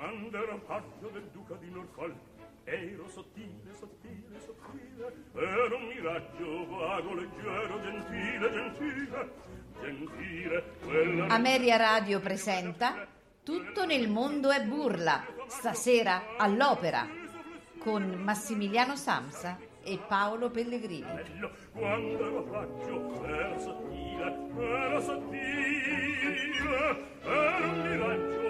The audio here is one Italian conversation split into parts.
quando ero paggio del duca di Norfolk ero sottile, sottile, sottile ero un miraggio vago, leggero, gentile, gentile gentile quella Ameria Radio presenta Tutto nel mondo è burla, stasera all'opera, con Massimiliano Samsa e Paolo Pellegrini. quando ero paggio ero sottile ero sottile ero un miraggio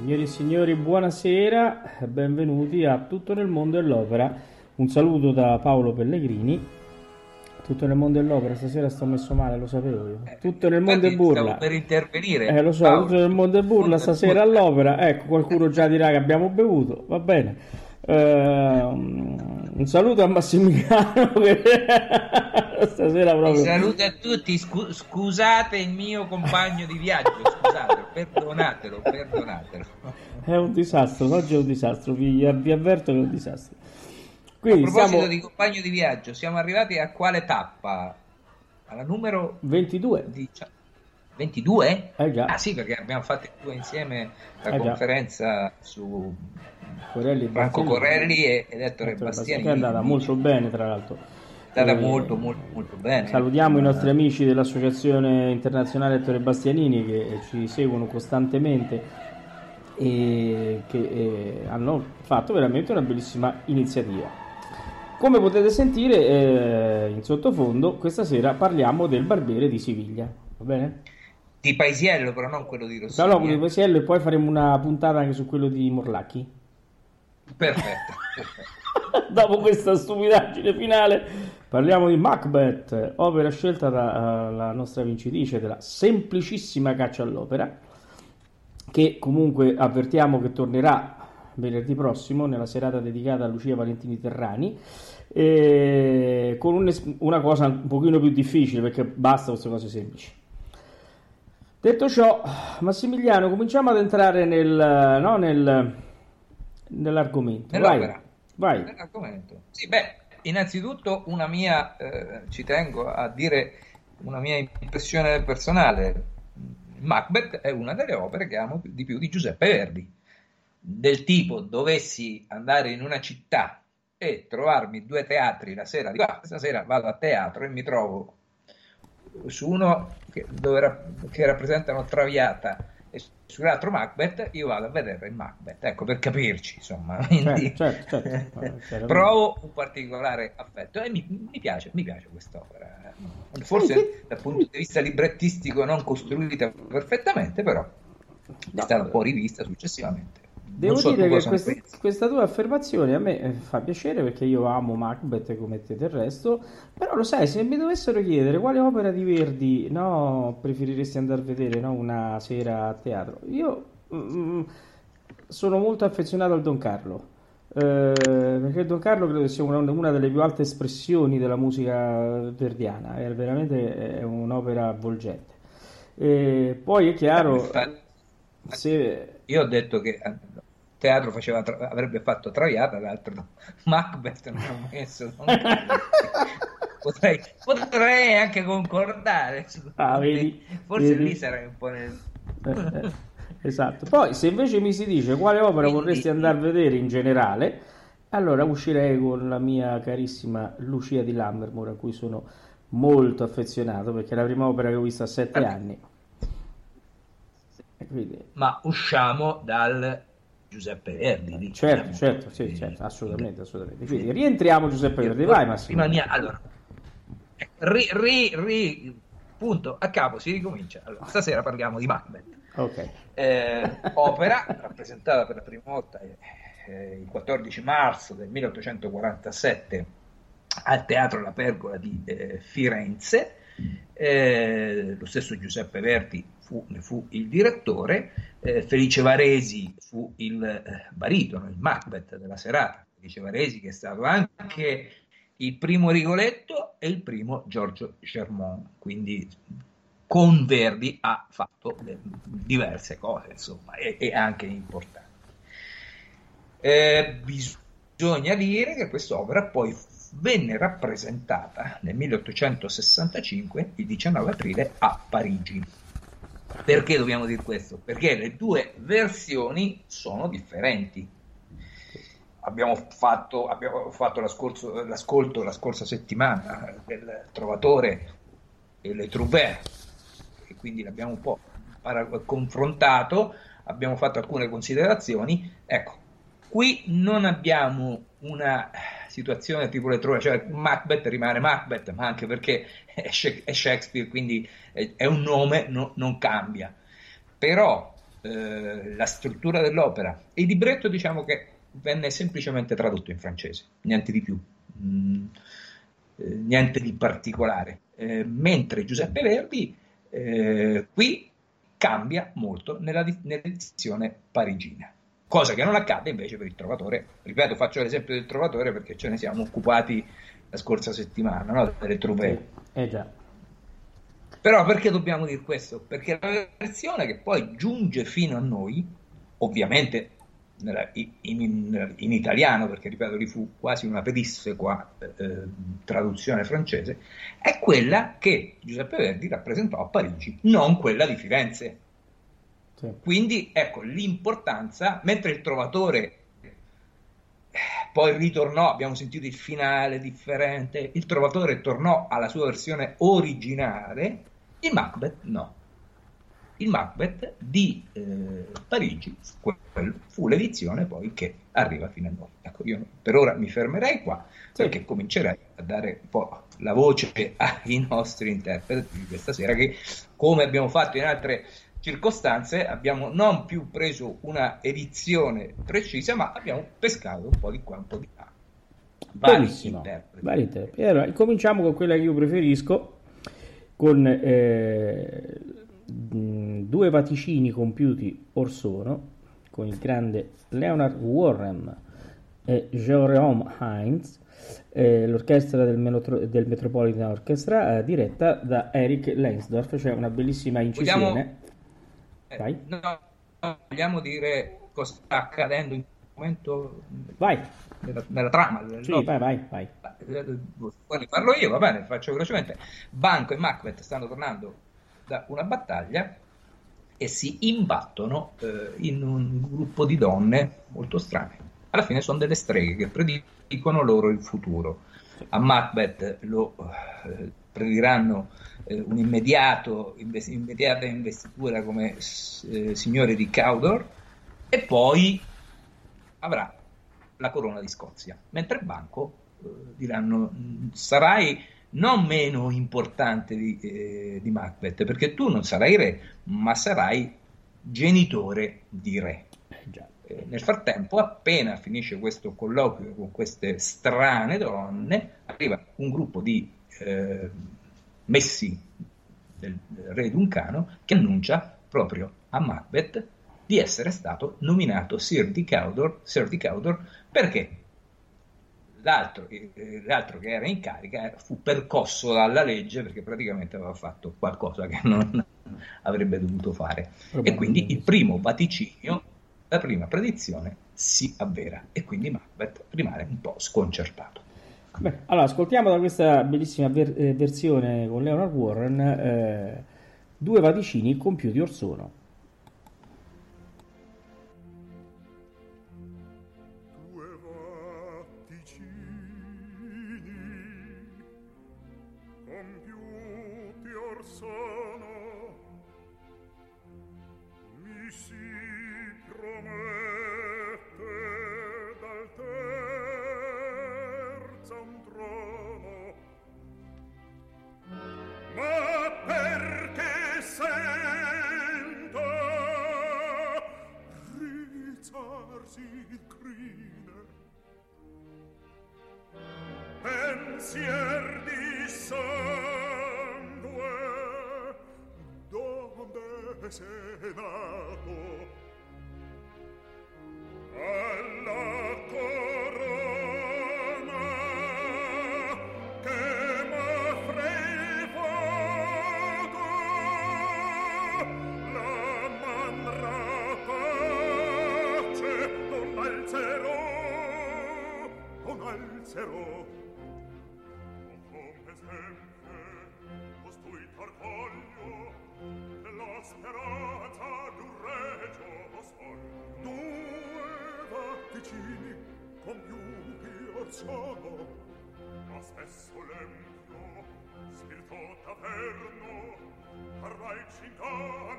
Signori e signori, buonasera, benvenuti a Tutto nel mondo dell'opera. Un saluto da Paolo Pellegrini. Tutto nel mondo dell'opera, stasera sto messo male, lo sapevo io. Tutto nel mondo è Infatti, burla. per intervenire. Eh, lo so, Paolo. tutto nel mondo è burla, stasera all'opera. Ecco, qualcuno già dirà che abbiamo bevuto, va bene. Ehm, un saluto a Massimiliano che stasera proprio... saluto a tutti, scu- scusate il mio compagno di viaggio, scusate, perdonatelo, perdonatelo. È un disastro, oggi è un disastro, vi, vi avverto che è un disastro. A Quindi proposito siamo di compagno di viaggio, siamo arrivati a quale tappa? Alla numero 22. dicia- 22? Eh già. Ah sì, perché abbiamo fatto due insieme la Eh già. conferenza su Corelli Franco Bastianini. Corelli e ed Ettore Bastianini. che è andata molto bene tra l'altro. Andata Eh, molto, molto, molto bene. Salutiamo i nostri amici dell'Associazione Internazionale Ettore Bastianini che ci seguono costantemente e che eh, hanno fatto veramente una bellissima iniziativa. Come potete sentire eh, in sottofondo, questa sera parliamo del barbiere di Siviglia, va bene? Di Paisiello, però non quello di No, Rossini. no, quello di eh. Paesiello e poi faremo una puntata anche su quello di Morlacchi. Perfetto, perfetto. Dopo questa stupidaggine finale, parliamo di Macbeth, opera scelta dalla nostra vincitrice della semplicissima caccia all'opera, che comunque avvertiamo che tornerà venerdì prossimo nella serata dedicata a Lucia Valentini Terrani. e con un es- una cosa un pochino più difficile perché basta queste cose semplici. Detto ciò, Massimiliano, cominciamo ad entrare nel, no, nel, nell'argomento. Vai, Nell'opera. vai. Nell'argomento. Sì, beh, innanzitutto una mia, eh, ci tengo a dire una mia impressione personale. Macbeth è una delle opere che amo di più di Giuseppe Verdi. Del tipo, dovessi andare in una città e trovarmi due teatri la sera, dico, ah, stasera vado a teatro e mi trovo su uno che, dove che rappresentano Traviata e sull'altro Macbeth io vado a vedere il Macbeth, ecco per capirci, insomma, quindi certo, certo, certo. provo un particolare affetto e mi, mi piace, mi piace quest'opera. Forse dal punto di vista librettistico non costruita perfettamente, però è stata un po' rivista successivamente. Devo so dire che questa, questa, tua affermazione a me eh, fa piacere perché io amo Macbeth come te del resto, però lo sai, se mi dovessero chiedere quale opera di Verdi no, preferiresti andare a vedere no, una sera a teatro, io mm, sono molto affezionato al Don Carlo. Eh, perché Don Carlo credo sia una, una, delle più alte espressioni della musica verdiana, è veramente è un'opera avvolgente. E poi è chiaro, se... io ho detto che teatro faceva tra- avrebbe fatto Traviata, l'altro no. Macbeth non ha messo. potrei, potrei, anche concordare. Ah, vedi, Forse vedi. lì sarei un po' nel... Eh, eh, esatto. Poi se invece mi si dice quale opera Quindi... vorresti andare a vedere in generale, allora uscirei con la mia carissima Lucia di Lammermoor, a cui sono molto affezionato perché è la prima opera che ho visto a sette anni. Quindi... Ma usciamo dal Giuseppe Verdi. Certo, diciamo. certo, sì, certo, assolutamente, assolutamente. Quindi rientriamo Giuseppe Verdi, vai Massimo. Mia, allora, ri, ri, ri, punto, a capo, si ricomincia. Allora, stasera parliamo di Macbeth. Okay. Eh, opera rappresentata per la prima volta eh, il 14 marzo del 1847 al Teatro La Pergola di eh, Firenze. Eh, lo stesso Giuseppe Verdi fu, ne fu il direttore, eh, Felice Varesi fu il eh, baritono, il Macbeth della serata. Felice Varesi che è stato anche il primo Rigoletto e il primo Giorgio Germont, quindi con Verdi ha fatto diverse cose, insomma, e, e anche importanti. Eh, bisogna dire che quest'opera poi venne rappresentata nel 1865, il 19 aprile, a Parigi. Perché dobbiamo dire questo? Perché le due versioni sono differenti. Abbiamo fatto, abbiamo fatto l'ascolto la scorsa settimana del Trovatore e le Trouvert, e quindi l'abbiamo un po' confrontato, abbiamo fatto alcune considerazioni. Ecco, qui non abbiamo una situazione tipo le trove, cioè Macbeth rimane Macbeth, ma anche perché è Shakespeare, quindi è un nome, no, non cambia. Però eh, la struttura dell'opera e il libretto diciamo che venne semplicemente tradotto in francese, niente di più, mm, eh, niente di particolare. Eh, mentre Giuseppe Verdi eh, qui cambia molto nella, nell'edizione parigina cosa che non accade invece per il trovatore. Ripeto, faccio l'esempio del trovatore perché ce ne siamo occupati la scorsa settimana, no? delle trove. Eh già. Però perché dobbiamo dire questo? Perché la versione che poi giunge fino a noi, ovviamente nella, in, in, in, italiano, perché ripeto, lì fu quasi una pedissequa eh, traduzione francese, è quella che Giuseppe Verdi rappresentò a Parigi, non quella di Firenze. Quindi ecco l'importanza, mentre il trovatore eh, poi ritornò, abbiamo sentito il finale differente, il trovatore tornò alla sua versione originale, il Macbeth no. Il Macbeth di eh, Parigi fu, fu l'edizione poi che arriva fino a noi. Ecco, io per ora mi fermerei qua sì. perché comincerei a dare un po' la voce ai nostri interpreti di questa sera che come abbiamo fatto in altre circostanze abbiamo non più preso una edizione precisa, ma abbiamo pescato un po' di qua, un po' di là. Vari interpreti. Vari interpreti. Allora, cominciamo con quella che io preferisco, con eh, due vaticini compiuti or sono, con il grande Leonard Warren e Jerome Hines, eh, l'orchestra del, Menotro- del Metropolitan Orchestra, eh, diretta da Eric Lansdorf, cioè una bellissima incisione. Vogliamo eh, no, vogliamo dire cosa sta accadendo in questo momento vai. Nella, nella trama. Sì, no? vai, vai, vai. Vuoi farlo io? Va bene, faccio velocemente. Banco e Macbeth stanno tornando da una battaglia e si imbattono eh, in un gruppo di donne molto strane. Alla fine sono delle streghe che predicono loro il futuro. A Macbeth lo eh, offriranno eh, un'immediata investitura come eh, signore di Cawdor e poi avrà la corona di Scozia, mentre banco eh, diranno sarai non meno importante di, eh, di Macbeth, perché tu non sarai re, ma sarai genitore di re. Eh, eh, nel frattempo, appena finisce questo colloquio con queste strane donne, arriva un gruppo di eh, messi del, re Duncano che annuncia proprio a Macbeth di essere stato nominato Sir di Cawdor, Sir di Cawdor perché l'altro, eh, l'altro, che era in carica fu percosso dalla legge perché praticamente aveva fatto qualcosa che non avrebbe dovuto fare. E quindi il primo vaticinio, la prima predizione si avvera e quindi Macbeth rimane un po' sconcertato. Beh, allora ascoltiamo da questa bellissima ver- eh, versione con Leonard Warren eh, due vaticini compiuti or sono. si crine. Pensier di sangue donde se va sono ma spesso l'empio spirito taverno parrai cingar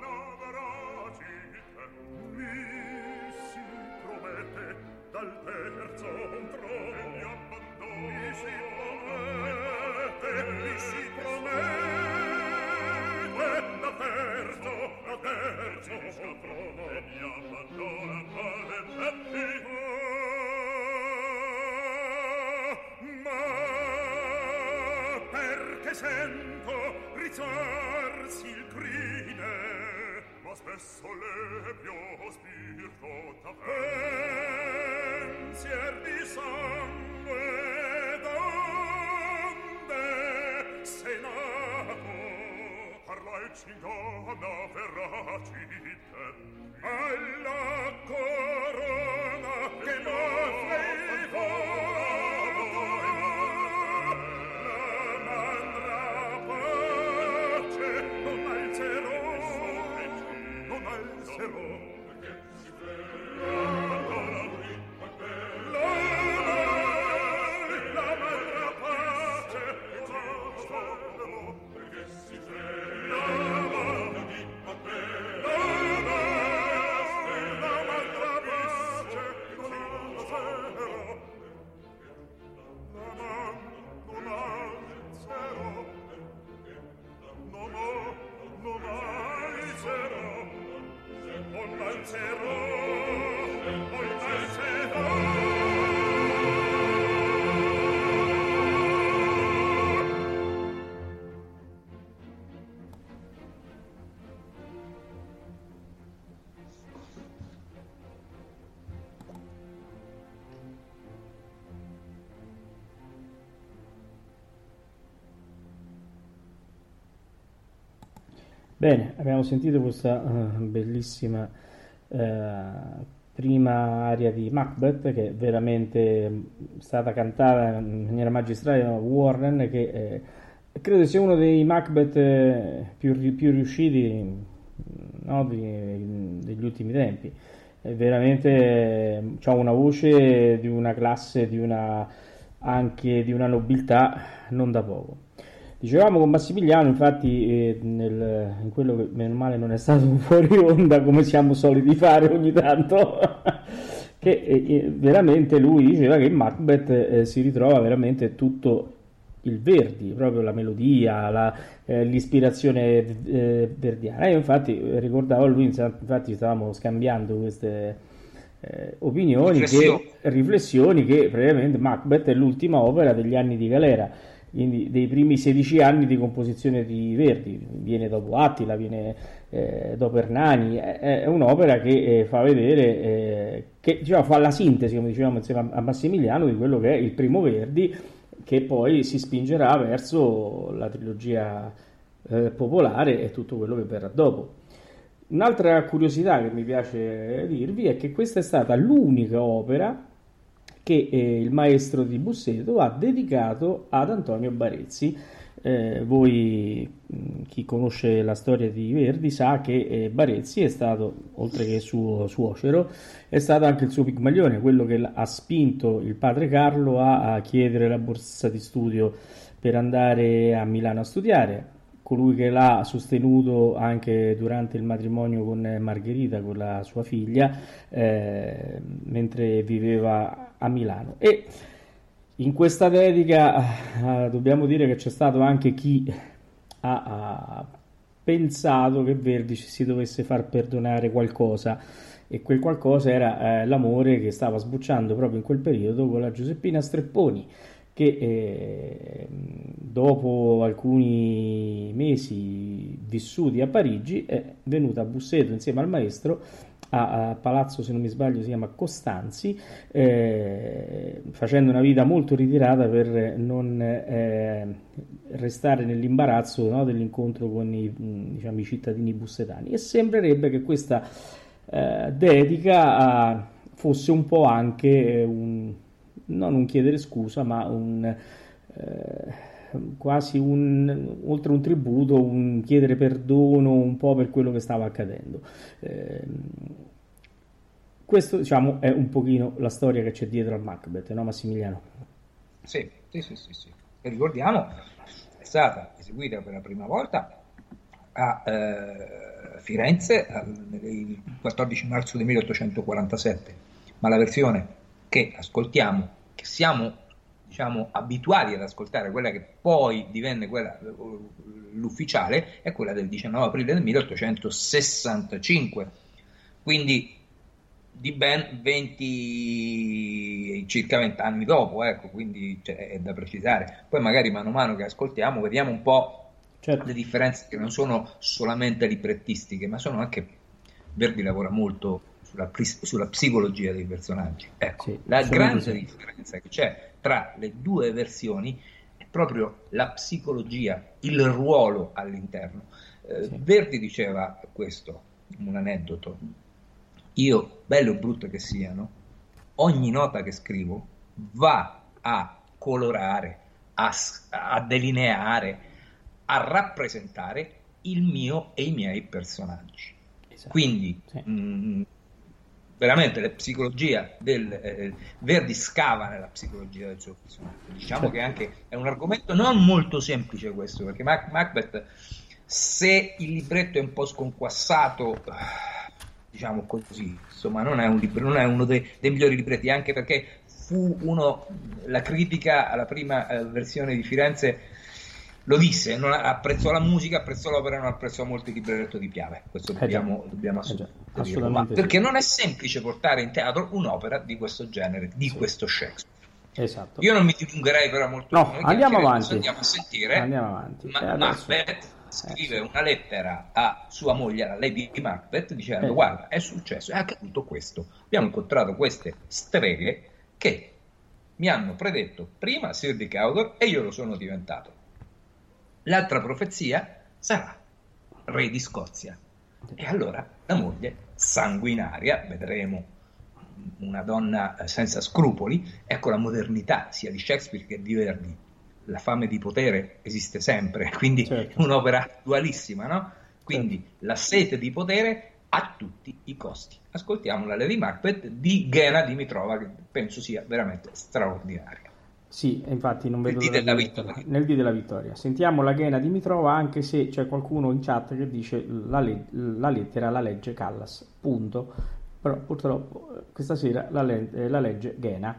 che sento rizzarsi il crine ma spesso l'ebrio spirito da pensier di sangue d'onde. Se nato parla e cingana verrà citte alla Bene, abbiamo sentito questa uh, bellissima uh, prima aria di Macbeth che è veramente stata cantata in maniera magistrale da Warren che eh, credo sia uno dei Macbeth eh, più, più, riusciti no, di, degli ultimi tempi. È veramente ha una voce di una classe, di una, anche di una nobiltà non da poco. Dicevamo con Massimiliano, infatti, eh, nel, in quello che meno male non è stato fuori onda come siamo soliti fare ogni tanto, che eh, eh, veramente lui diceva che in Macbeth eh, si ritrova veramente tutto il Verdi, proprio la melodia, la, eh, l'ispirazione eh, verdiana. Io infatti ricordavo a lui, infatti stavamo scambiando queste opinioni, riflessioni. Che, riflessioni che praticamente Macbeth è l'ultima opera degli anni di galera quindi dei primi 16 anni di composizione di Verdi, viene dopo Attila, viene eh, dopo Ernani, è, è un'opera che eh, fa vedere, eh, che diciamo, fa la sintesi, come dicevamo insieme a Massimiliano, di quello che è il primo Verdi, che poi si spingerà verso la trilogia eh, popolare e tutto quello che verrà dopo. Un'altra curiosità che mi piace dirvi è che questa è stata l'unica opera che eh, il maestro di Busseto ha dedicato ad Antonio Barezzi. Eh, voi, chi conosce la storia di Verdi, sa che eh, Barezzi è stato, oltre che suo suocero, è stato anche il suo pigmaglione, quello che ha spinto il padre Carlo a, a chiedere la borsa di studio per andare a Milano a studiare colui che l'ha sostenuto anche durante il matrimonio con Margherita, con la sua figlia, eh, mentre viveva a Milano. E in questa dedica eh, dobbiamo dire che c'è stato anche chi ha, ha pensato che Verdi ci si dovesse far perdonare qualcosa e quel qualcosa era eh, l'amore che stava sbucciando proprio in quel periodo con la Giuseppina Strepponi che eh, dopo alcuni mesi vissuti a Parigi è venuta a Busseto insieme al maestro a, a Palazzo, se non mi sbaglio, si chiama Costanzi, eh, facendo una vita molto ritirata per non eh, restare nell'imbarazzo no, dell'incontro con i, diciamo, i, cittadini bussetani. E sembrerebbe che questa eh, dedica fosse un po' anche un non un chiedere scusa, ma un, eh, quasi un, oltre un tributo, un chiedere perdono un po' per quello che stava accadendo. Eh, questo diciamo è un pochino la storia che c'è dietro al Macbeth, no Massimiliano? Sì, sì, sì, sì, sì. E ricordiamo, è stata eseguita per la prima volta a eh, Firenze il 14 marzo del 1847, ma la versione che ascoltiamo che siamo diciamo, abituati ad ascoltare, quella che poi divenne quella l'ufficiale, è quella del 19 aprile del 1865. Quindi di ben 20, circa 20 anni dopo, ecco, quindi cioè, è da precisare. Poi magari mano a mano che ascoltiamo vediamo un po' certo. le differenze che non sono solamente librettistiche, ma sono anche Verdi lavora molto sulla, sulla psicologia dei personaggi. Ecco, sì, la grande differenza che c'è tra le due versioni è proprio la psicologia, il ruolo all'interno. Eh, sì. Verdi diceva questo, un aneddoto. Io, bello o brutto che siano, ogni nota che scrivo va a colorare, a, a delineare, a rappresentare il mio e i miei personaggi. Esatto. Quindi sì. mh, mm, veramente la psicologia del eh, Verdi scava nella psicologia del suo personaggio. Diciamo che anche è un argomento non molto semplice questo, perché Mac- Macbeth, se il libretto è un po' sconquassato, diciamo così, insomma, non è, un libro, non è uno dei, dei, migliori libretti, anche perché fu uno, la critica alla prima eh, versione di Firenze lo disse, non apprezzò la musica, apprezzò l'opera, non apprezzò molto il libretto di Piave. Questo dobbiamo, eh dobbiamo assolutamente, eh assolutamente sì. Perché non è semplice portare in teatro un'opera di questo genere, di sì. questo Shakespeare. Esatto. Io non mi dilungherei però molto. No, andiamo avanti. Andiamo a sentire. Andiamo avanti. Ma adesso... Macbeth scrive eh, una lettera a sua moglie, la Lady Macbeth, dicendo: eh. Guarda, è successo, è accaduto questo. Abbiamo incontrato queste streghe che mi hanno predetto prima Sir di Cawdor e io lo sono diventato L'altra profezia sarà re di Scozia. E allora la moglie, sanguinaria, vedremo una donna eh, senza scrupoli, ecco la modernità sia di Shakespeare che di Verdi. La fame di potere esiste sempre, quindi certo. un'opera dualissima, no? Quindi certo. la sete di potere a tutti i costi. Ascoltiamo la Lady Macbeth di Ghena Dimitrova, che penso sia veramente straordinaria. Sì, infatti non vedo Nel l'ora della di vittoria. Nel dì della vittoria. Sentiamo la Ghena Dimitrova, anche se c'è qualcuno in chat che dice la, le- la lettera la legge Callas. Punto. Però purtroppo eh, questa sera la, le- eh, la legge Ghena.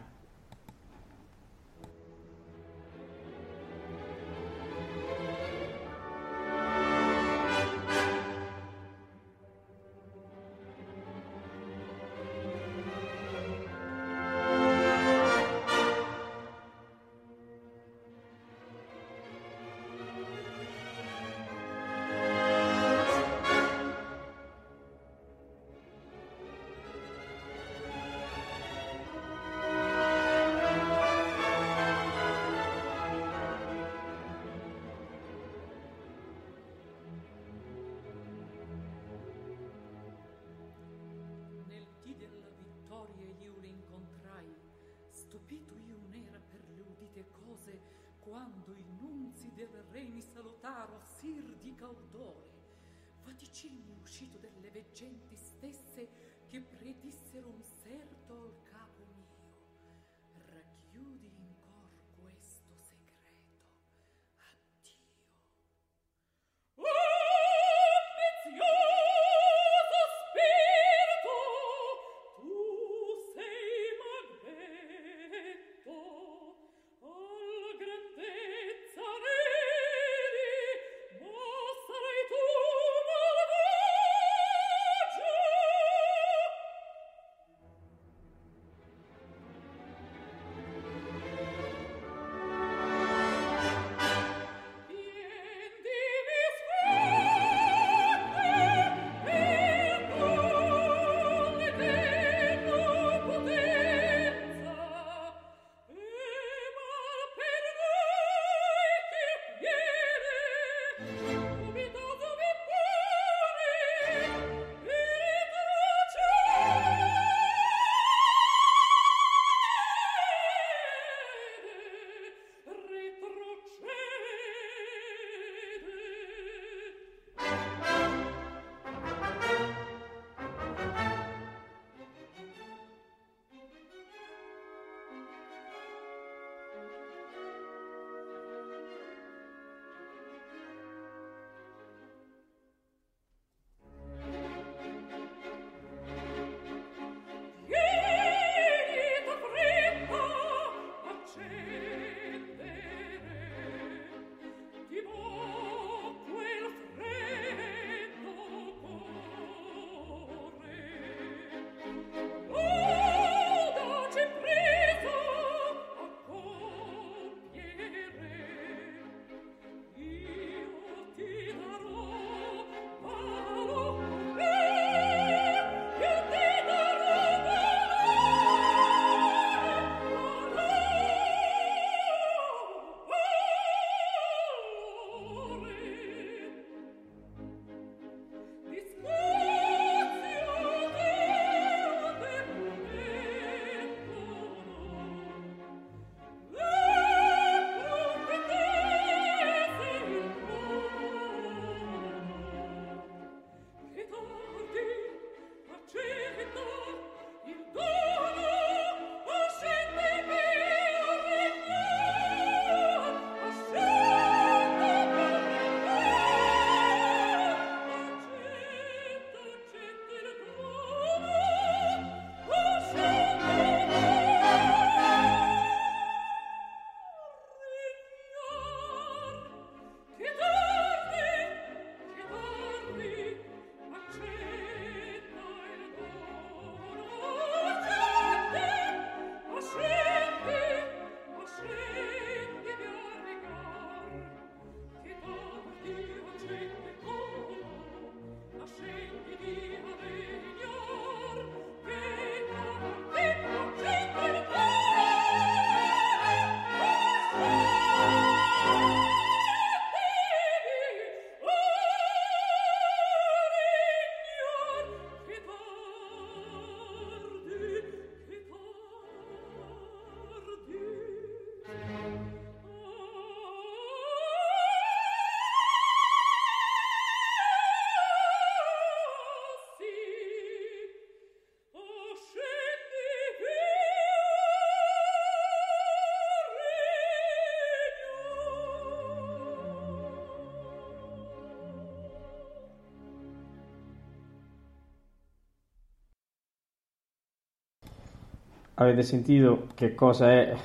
Avete sentito che cosa è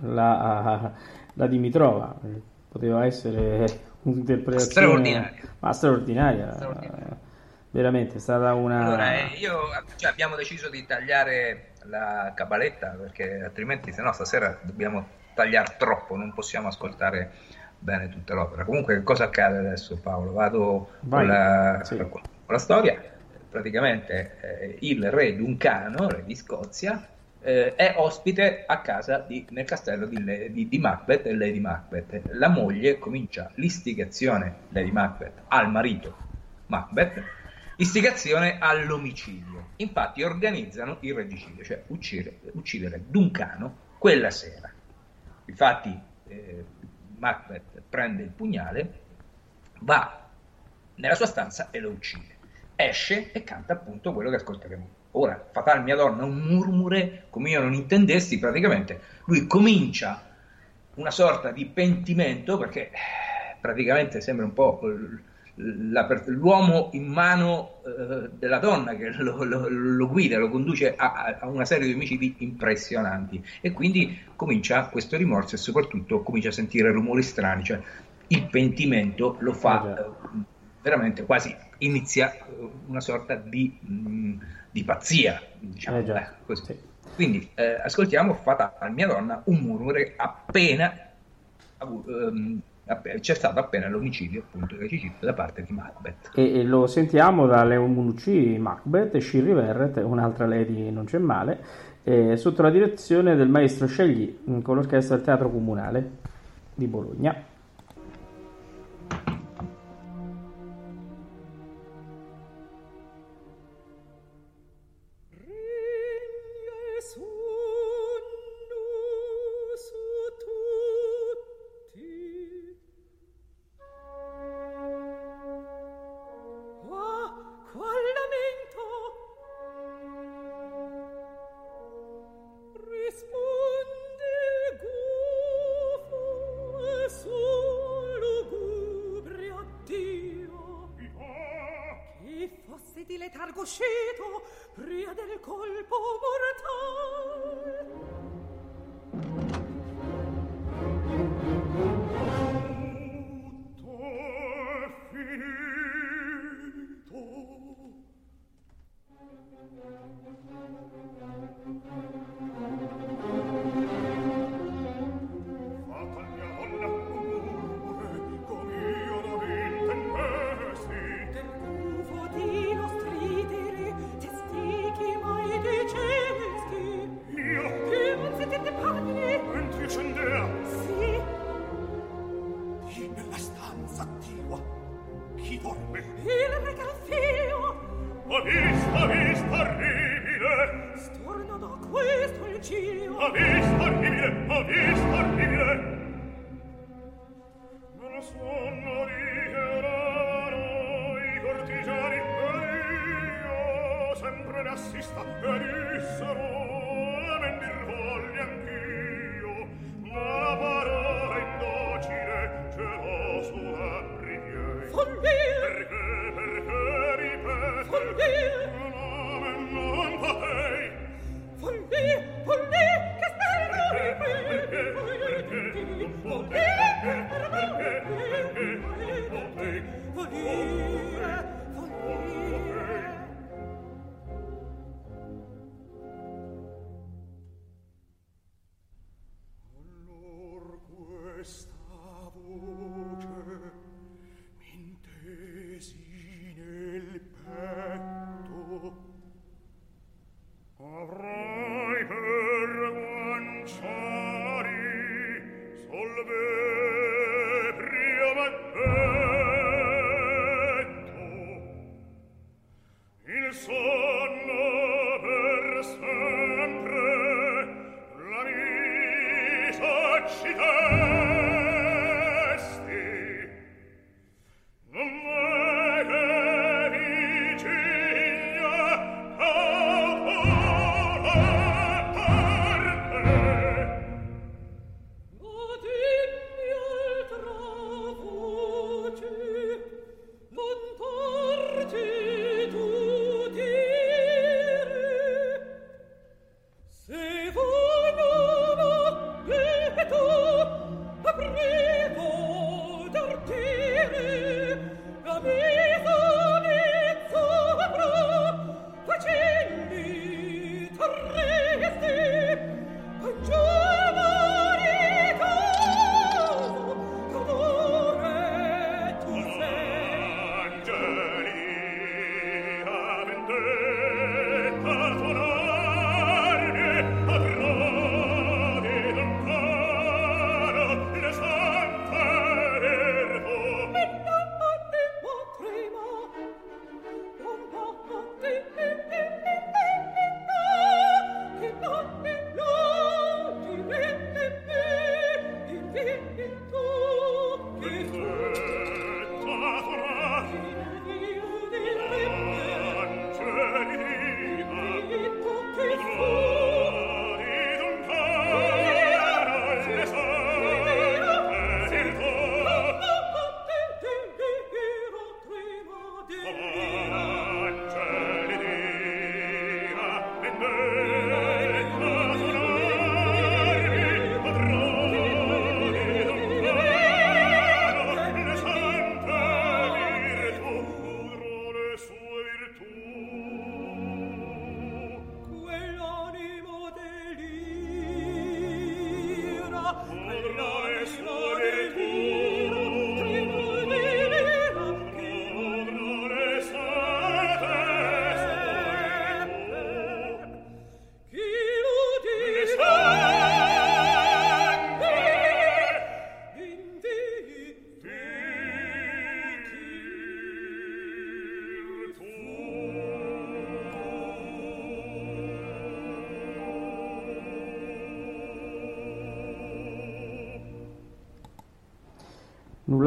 la, la Dimitrova. Poteva essere un'interpretazione straordinaria. Ma straordinaria. Straordinaria. Veramente è stata una. Allora, eh, io, cioè, abbiamo deciso di tagliare la cabaletta perché altrimenti, se no, stasera dobbiamo tagliare troppo, non possiamo ascoltare bene tutta l'opera. Comunque, cosa accade adesso, Paolo? Vado Vai, con la, sì. con la storia. Praticamente eh, il re Duncano, re di Scozia, eh, è ospite a casa di- nel castello di, di- di Macbeth e Lady Macbeth. La moglie comincia l'istigazione, Lady Macbeth, al marito Macbeth, istigazione all'omicidio. Infatti organizzano il regicidio, cioè uccidere, uccidere Duncano quella sera. Infatti eh, Macbeth prende il pugnale, va nella sua stanza e lo uccide. Esce e canta appunto quello che ascolteremo ora. Fatal mia donna, un murmure come io non intendessi, praticamente lui comincia una sorta di pentimento perché eh, praticamente sembra un po' l'uomo in mano eh, della donna che lo, lo- lo guida, lo conduce a, a- una serie di omicidi impressionanti e quindi comincia questo rimorso e soprattutto comincia a sentire rumori strani, cioè il pentimento lo fa eh, veramente quasi inizia una sorta di, mh, di pazzia, diciamo Eh già, eh, così. sì. Quindi eh, ascoltiamo Fatal mia donna, un murmure appena avu- ehm, app- c'è stato appena l'omicidio appunto regicidio da parte di Macbeth. E, e lo sentiamo da Leo Munucci, Macbeth e Shirley Verret, un'altra lady non c'è male, eh, sotto la direzione del maestro Scegli mm, con l'orchestra del Teatro Comunale di Bologna.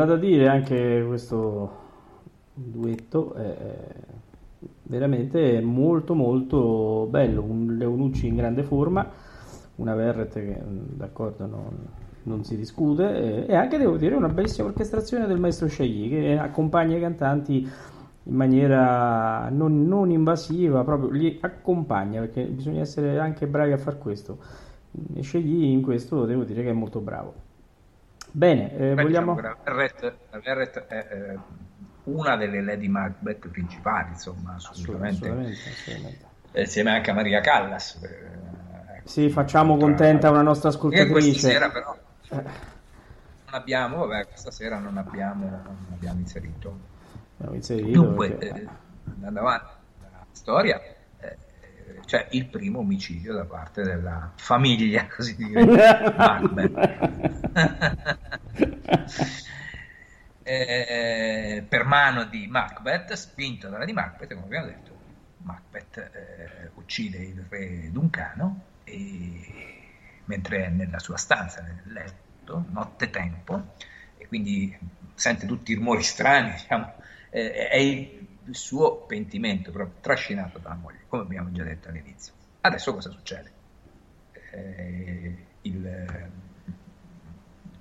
Nulla da dire, anche questo duetto è veramente molto molto bello, un Leonucci in grande forma, una Verret che d'accordo non, non si discute e, anche devo dire una bellissima orchestrazione del maestro Scegli che accompagna i cantanti in maniera non, non, invasiva, proprio li accompagna perché bisogna essere anche bravi a far questo. E Scegli in questo devo dire che è molto bravo. Bene, eh, Beh, vogliamo... Diciamo Verret, Verret è eh, una delle Lady Macbeth principali, insomma, assolutamente. assolutamente, assolutamente. Insieme anche a Maria Callas. Eh, ecco, sì, facciamo contenta una nostra ascoltatrice. questa sera però eh. non abbiamo, vabbè, questa sera non abbiamo, non abbiamo inserito. Abbiamo inserito Dunque, perché... eh, andando avanti, la storia cioè il primo omicidio da parte della famiglia, così dire, Macbeth. eh, per mano di Macbeth, spinto dalla di Macbeth, come abbiamo detto, Macbeth eh, uccide il re Duncano e, mentre è nella sua stanza, nel letto, notte tempo, e quindi sente tutti i rumori strani, diciamo, eh, è il il suo pentimento proprio trascinato dalla moglie, come abbiamo già detto all'inizio. Adesso cosa succede? Eh, il,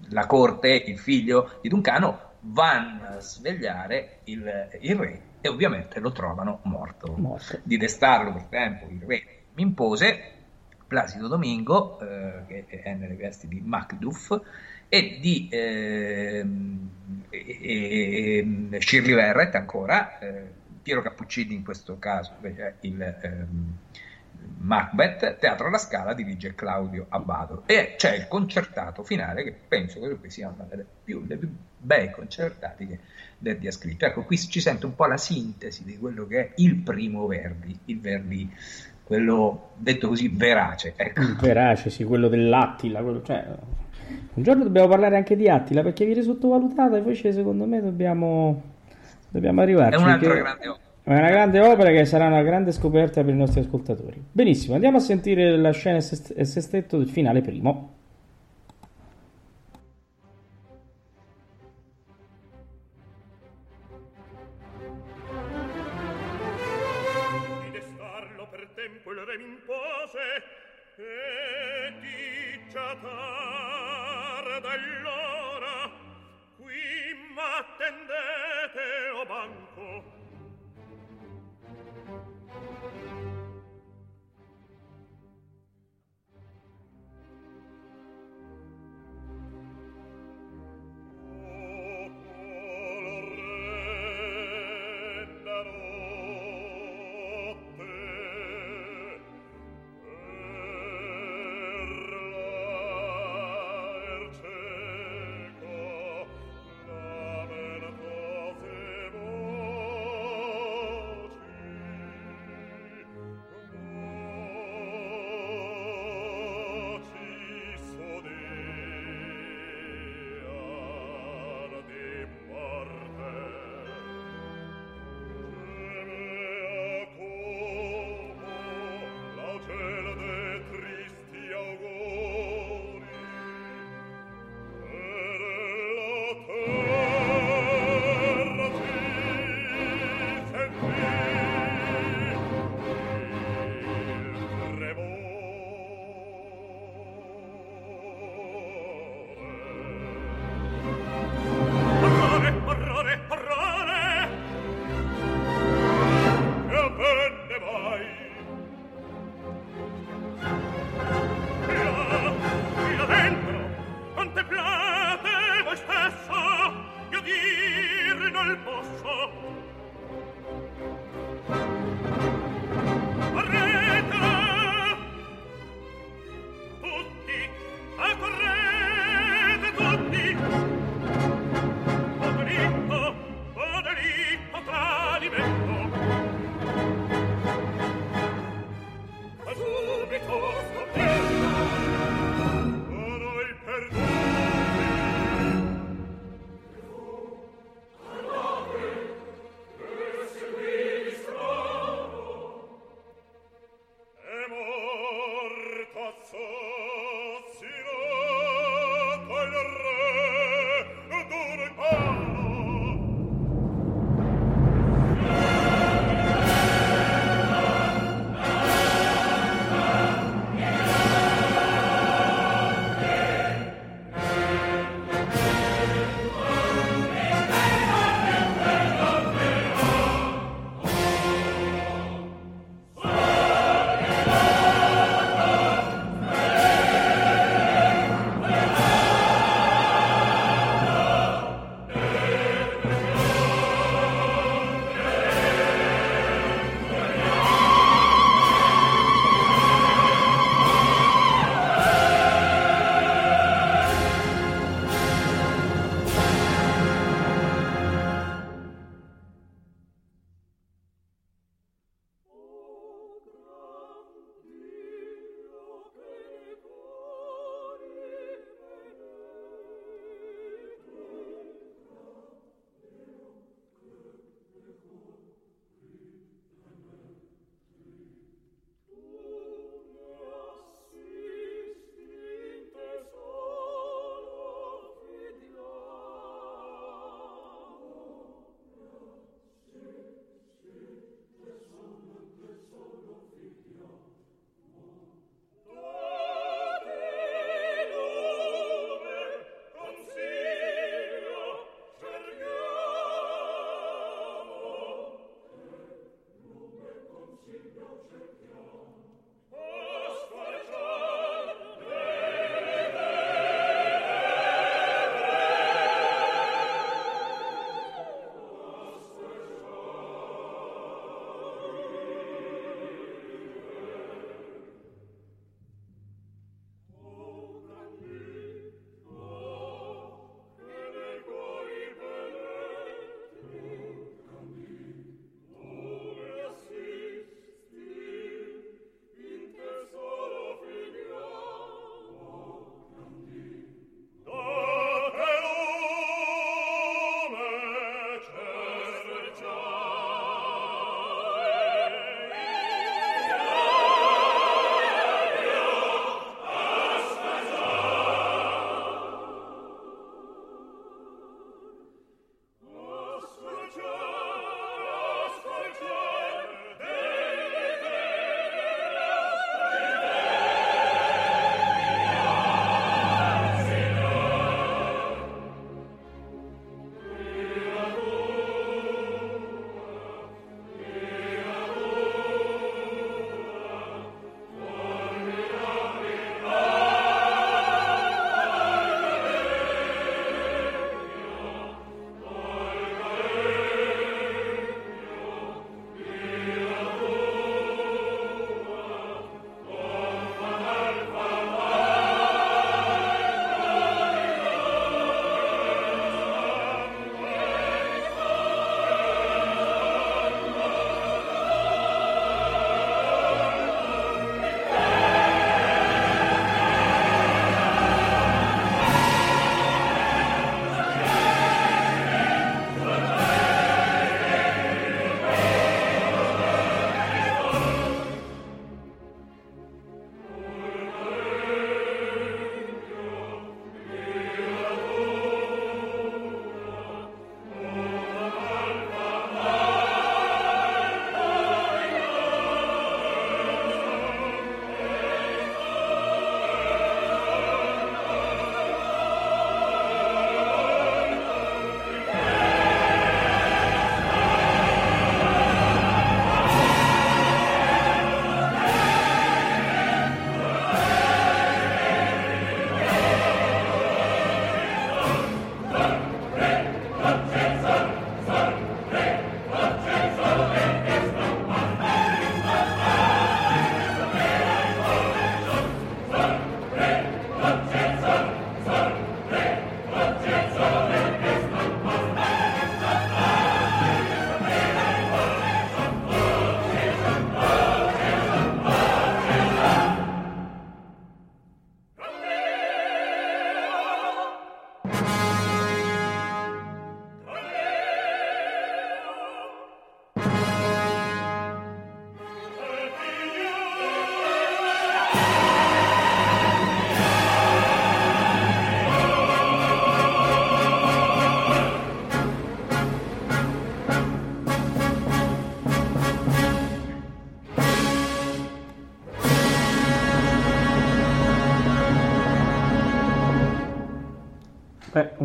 la corte, il figlio di Duncano vanno a svegliare il, il re e ovviamente lo trovano morto. morto. Di destarlo per tempo il re impose Placido Domingo, eh, che è nelle vesti di Macduff, e di eh, e, e Shirley Verrett ancora, eh, Piero Cappuccini in questo caso, invece il ehm, Macbeth, Teatro alla Scala dirige Claudio Abbado e c'è il concertato finale che penso che sia una delle più, delle più bei concertati che Verdi ha scritto. Ecco, qui ci sente un po' la sintesi di quello che è il primo Verdi, il Verdi quello detto così verace. Ecco. Verace, sì, quello dell'Attila, quello, cioè, un giorno dobbiamo parlare anche di Attila perché viene sottovalutata, invece secondo me dobbiamo, dobbiamo arrivarci. È un'altra grande opera. È una grande opera che sarà una grande scoperta per i nostri ascoltatori. Benissimo, andiamo a sentire la scena e sestetto del finale primo. attendete o bambini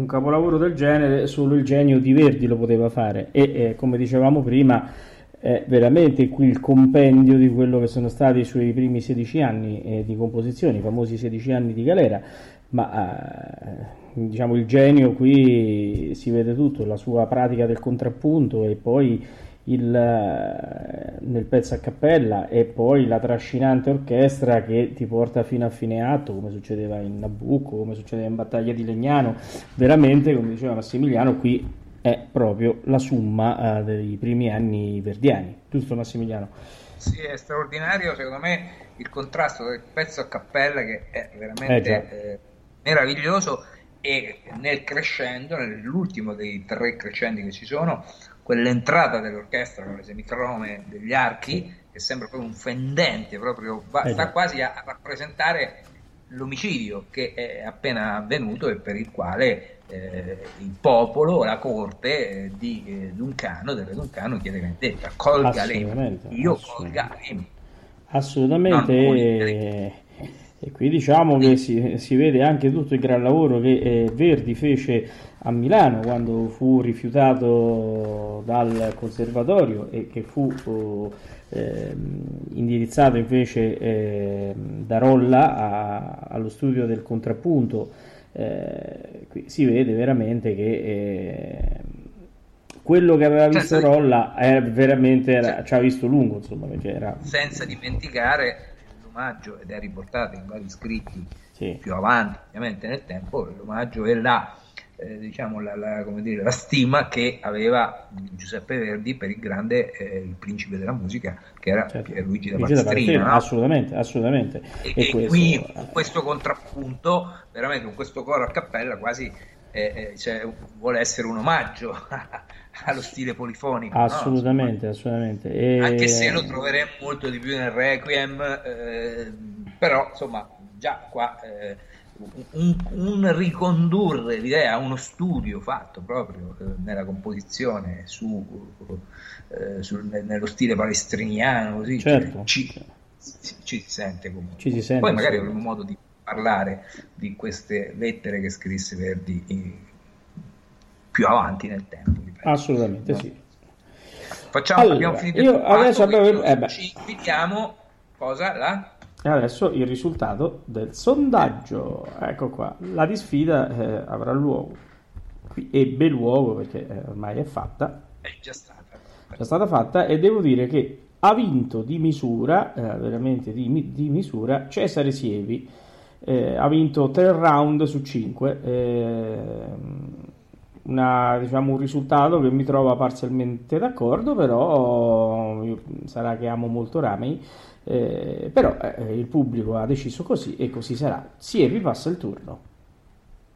un capolavoro del genere solo il genio di Verdi lo poteva fare. E eh, come dicevamo prima è veramente qui il compendio di quello che sono stati i suoi primi 16 anni eh, di composizione, i famosi 16 anni di galera, ma eh, diciamo il genio qui si vede tutto, la sua pratica del contrappunto e poi il, eh, nel pezzo a cappella e poi la trascinante orchestra che ti porta fino a fine atto, come succedeva in Nabucco, come succedeva in Battaglia di Legnano. Veramente, come diceva Massimiliano, qui è proprio la summa uh, dei primi anni verdiani, giusto Massimiliano? Sì, è straordinario, secondo me, il contrasto del pezzo a cappella che è veramente eh, eh, meraviglioso e nel crescendo, nell'ultimo dei tre crescendi che ci sono, quell'entrata dell'orchestra con le semicrome degli archi che sembra proprio un fendente, proprio va, sta esatto. quasi a, a, rappresentare l'omicidio che è appena avvenuto e per il quale eh, il popolo, la corte eh, di eh, Duncano, del re Duncano chiede vendetta, colga lei, io colga lei. Assolutamente. E, qui diciamo che si, si, vede anche tutto il gran lavoro che eh, Verdi fece a Milano quando fu rifiutato dal conservatorio e che fu eh, indirizzato invece eh, da Rolla a, allo studio del contrappunto. Eh, qui si vede veramente che eh, quello che aveva visto Rolla era veramente era, ci ha visto lungo insomma era... senza dimenticare l'omaggio ed è riportato in vari scritti sì. più avanti ovviamente nel tempo l'omaggio è là eh, diciamo la, la, dire, la, stima che aveva Giuseppe Verdi per il grande eh, il principe della musica che era certo. Luigi da Palestrina no? assolutamente, assolutamente e, e, e questo... qui con questo contrappunto veramente con questo coro a cappella quasi eh, cioè, vuole essere un omaggio allo stile polifonico assolutamente, no? assolutamente. E... anche se lo troveremo molto di più nel Requiem eh, però insomma già qua eh, un, un, ricondurre l'idea a uno studio fatto proprio eh, nella composizione su, eh, su, nello stile palestriniano, così, certo. cioè, ci, ci, ci, si sente comunque. Ci si sente, Poi magari avremo modo di parlare di queste lettere che scrisse Verdi più avanti nel tempo. Assolutamente no? sì. Facciamo, allora, abbiamo finito io adesso abbiamo... eh ci invitiamo cosa? La e adesso il risultato del sondaggio. Ecco qua, la disfida eh, avrà luogo. Qui ebbe luogo perché eh, ormai è fatta. È già stata. È già stata fatta e devo dire che ha vinto di misura, eh, veramente di, di, misura, Cesare Sievi. Eh, ha vinto 3 round su 5. Una, diciamo, un risultato che mi trova parzialmente d'accordo, però sarà che amo molto Ramey eh, però eh, il pubblico ha deciso così e così sarà. Siepi passa il turno.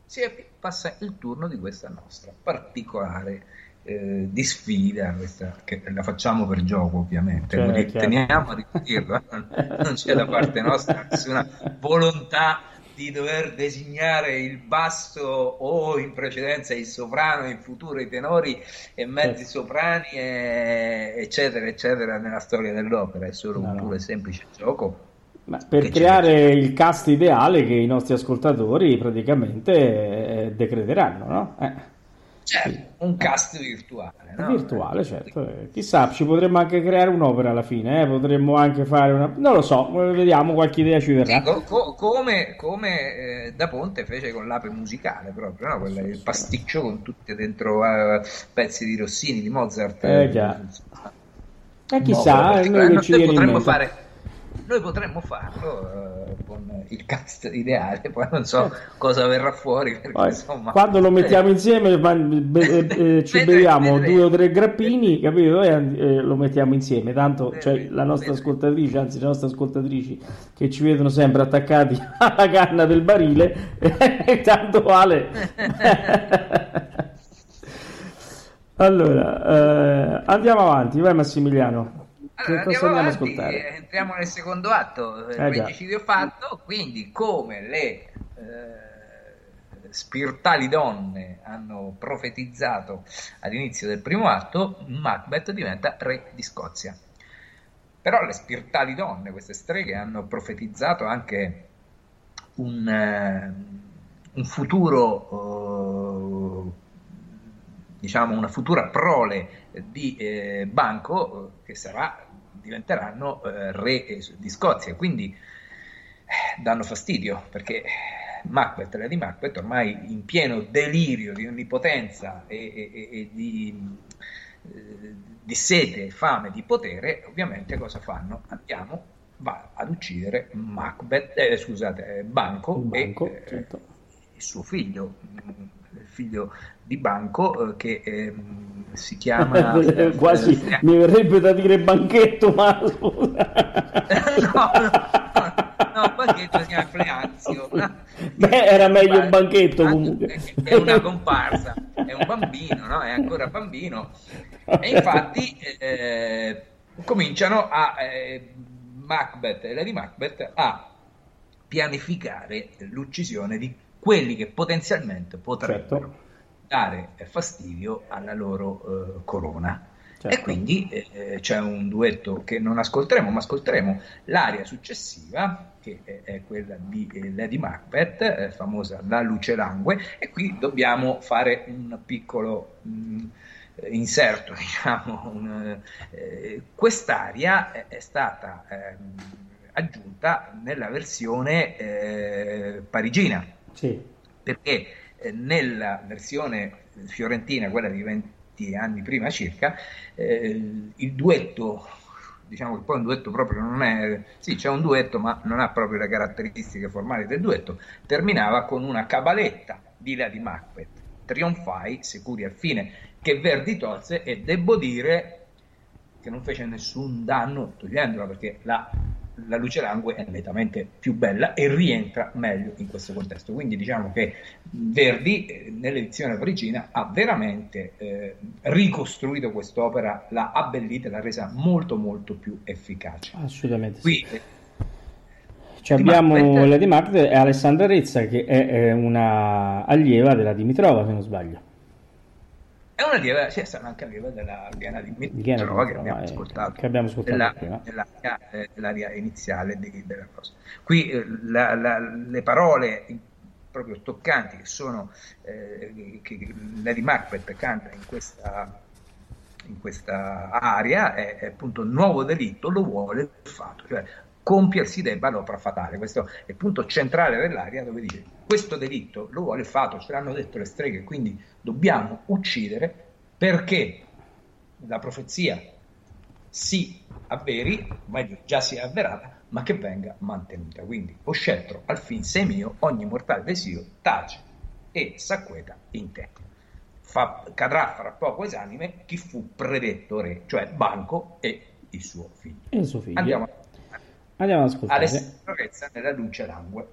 Siepi passa il turno di questa nostra particolare eh, di sfida, questa, che la facciamo per gioco ovviamente, cioè, teniamo a ripeterlo, eh. non c'è da parte nostra nessuna volontà di dover designare il basso o in precedenza il soprano, in futuro i tenori e mezzi certo. soprani, e, eccetera, eccetera, nella storia dell'opera. È solo no, un puro e semplice gioco. Ma per creare il cast ideale che i nostri ascoltatori praticamente eh, decreteranno, no? Eh. Certo, un cast virtuale. No? Virtuale, certo. Chissà, ci potremmo anche creare un'opera alla fine, eh? potremmo anche fare una... Non lo so, vediamo, qualche idea ci verrà. Sì, co- come, come eh, Da Ponte fece con l'ape musicale proprio, no? Quella, il pasticcio con tutti dentro uh, pezzi di Rossini, di Mozart. Eh già. E eh, chissà, no, noi che ci potremmo fare noi potremmo farlo uh, con il cast ideale, poi non so cosa verrà fuori. Perché, insomma, quando lo mettiamo eh. insieme, be- eh, ci beviamo due o tre grappini, capito? E eh, lo mettiamo insieme. Tanto cioè, la nostra ascoltatrice, anzi, le nostre ascoltatrici che ci vedono sempre attaccati alla canna del barile, tanto vale. allora, eh, andiamo avanti, vai Massimiliano. Allora, andiamo avanti, ascoltare? entriamo nel secondo atto, il eh, regicidio fatto, quindi come le eh, spirituali donne hanno profetizzato all'inizio del primo atto, Macbeth diventa re di Scozia. Però le spirituali donne, queste streghe, hanno profetizzato anche un, uh, un futuro... Uh, diciamo una futura prole di eh, Banco che sarà, diventeranno eh, re di Scozia, quindi eh, danno fastidio perché Macbeth, Lady Macbeth, ormai in pieno delirio di onnipotenza e, e, e di, eh, di sete, fame, di potere, ovviamente cosa fanno? Andiamo, va ad uccidere Macbeth, eh, scusate, Banco, Banco e certo. il suo figlio, il figlio di Banco che eh, si chiama... Quasi mi verrebbe da dire banchetto, ma... no, no, no, banchetto si chiama Fleanzio. Beh, era meglio un banchetto comunque. È una comparsa, è un bambino, no? È ancora bambino. E infatti eh, cominciano a eh, Macbeth Lady Macbeth a pianificare l'uccisione di quelli che potenzialmente potrebbero Certo. dare fastidio alla loro eh, corona. Certo. E quindi eh, c'è un duetto che non ascolteremo, ma ascolteremo l'aria successiva, che è, è quella di eh, Lady Macbeth, eh, famosa La luce langue, e qui dobbiamo fare un piccolo mh, inserto, diciamo. un, eh, quest'aria è, è stata ehm, aggiunta nella versione eh, parigina Sì, perché eh, nella versione fiorentina, quella di 20 anni prima circa, eh, il duetto, diciamo che poi un duetto proprio non è, sì c'è un duetto ma non ha proprio le caratteristiche formali del duetto, terminava con una cabaletta di Lady Macbeth, trionfai, sicuri al fine, che Verdi tolse e devo dire che non fece nessun danno togliendola perché la, la luce langue è nettamente più bella e rientra meglio in questo contesto. Quindi diciamo che Verdi eh, nell'edizione parigina ha veramente eh, ricostruito quest'opera, l'ha abbellita e l'ha resa molto molto più efficace. assolutamente sì. Qui eh, Cioè, abbiamo Macbeth- Lady Macbeth e Alessandra Rezza che è, è una allieva della Dimitrova, se non sbaglio. È una lieve, sì, è stata anche allieva della Viena di Mitrova che abbiamo eh, ascoltato. che abbiamo ascoltato della- prima. dell'aria, eh, dell'aria iniziale di- della cosa. Qui eh, la- la- le parole proprio toccanti che sono eh, che Lady Macbeth canta in questa, in questa aria è, è appunto nuovo delitto lo vuole il fatto, cioè compiersi debba l'opera fatale. Questo è il punto centrale dell'aria dove dice questo delitto lo vuole fatto, ce l'hanno detto le streghe, quindi dobbiamo uccidere perché la profezia si avveri, o meglio già si è avverata, ma che venga mantenuta. Quindi, o scettro al fin sei mio, ogni mortale desio tace e s'acqueta in te. Fa- cadrà fra poco esanime chi fu predetto re, cioè Banco e il suo figlio. Il suo figlio. Andiamo Andiamo ad ascoltare. Alessandro Rezza nella luce langue.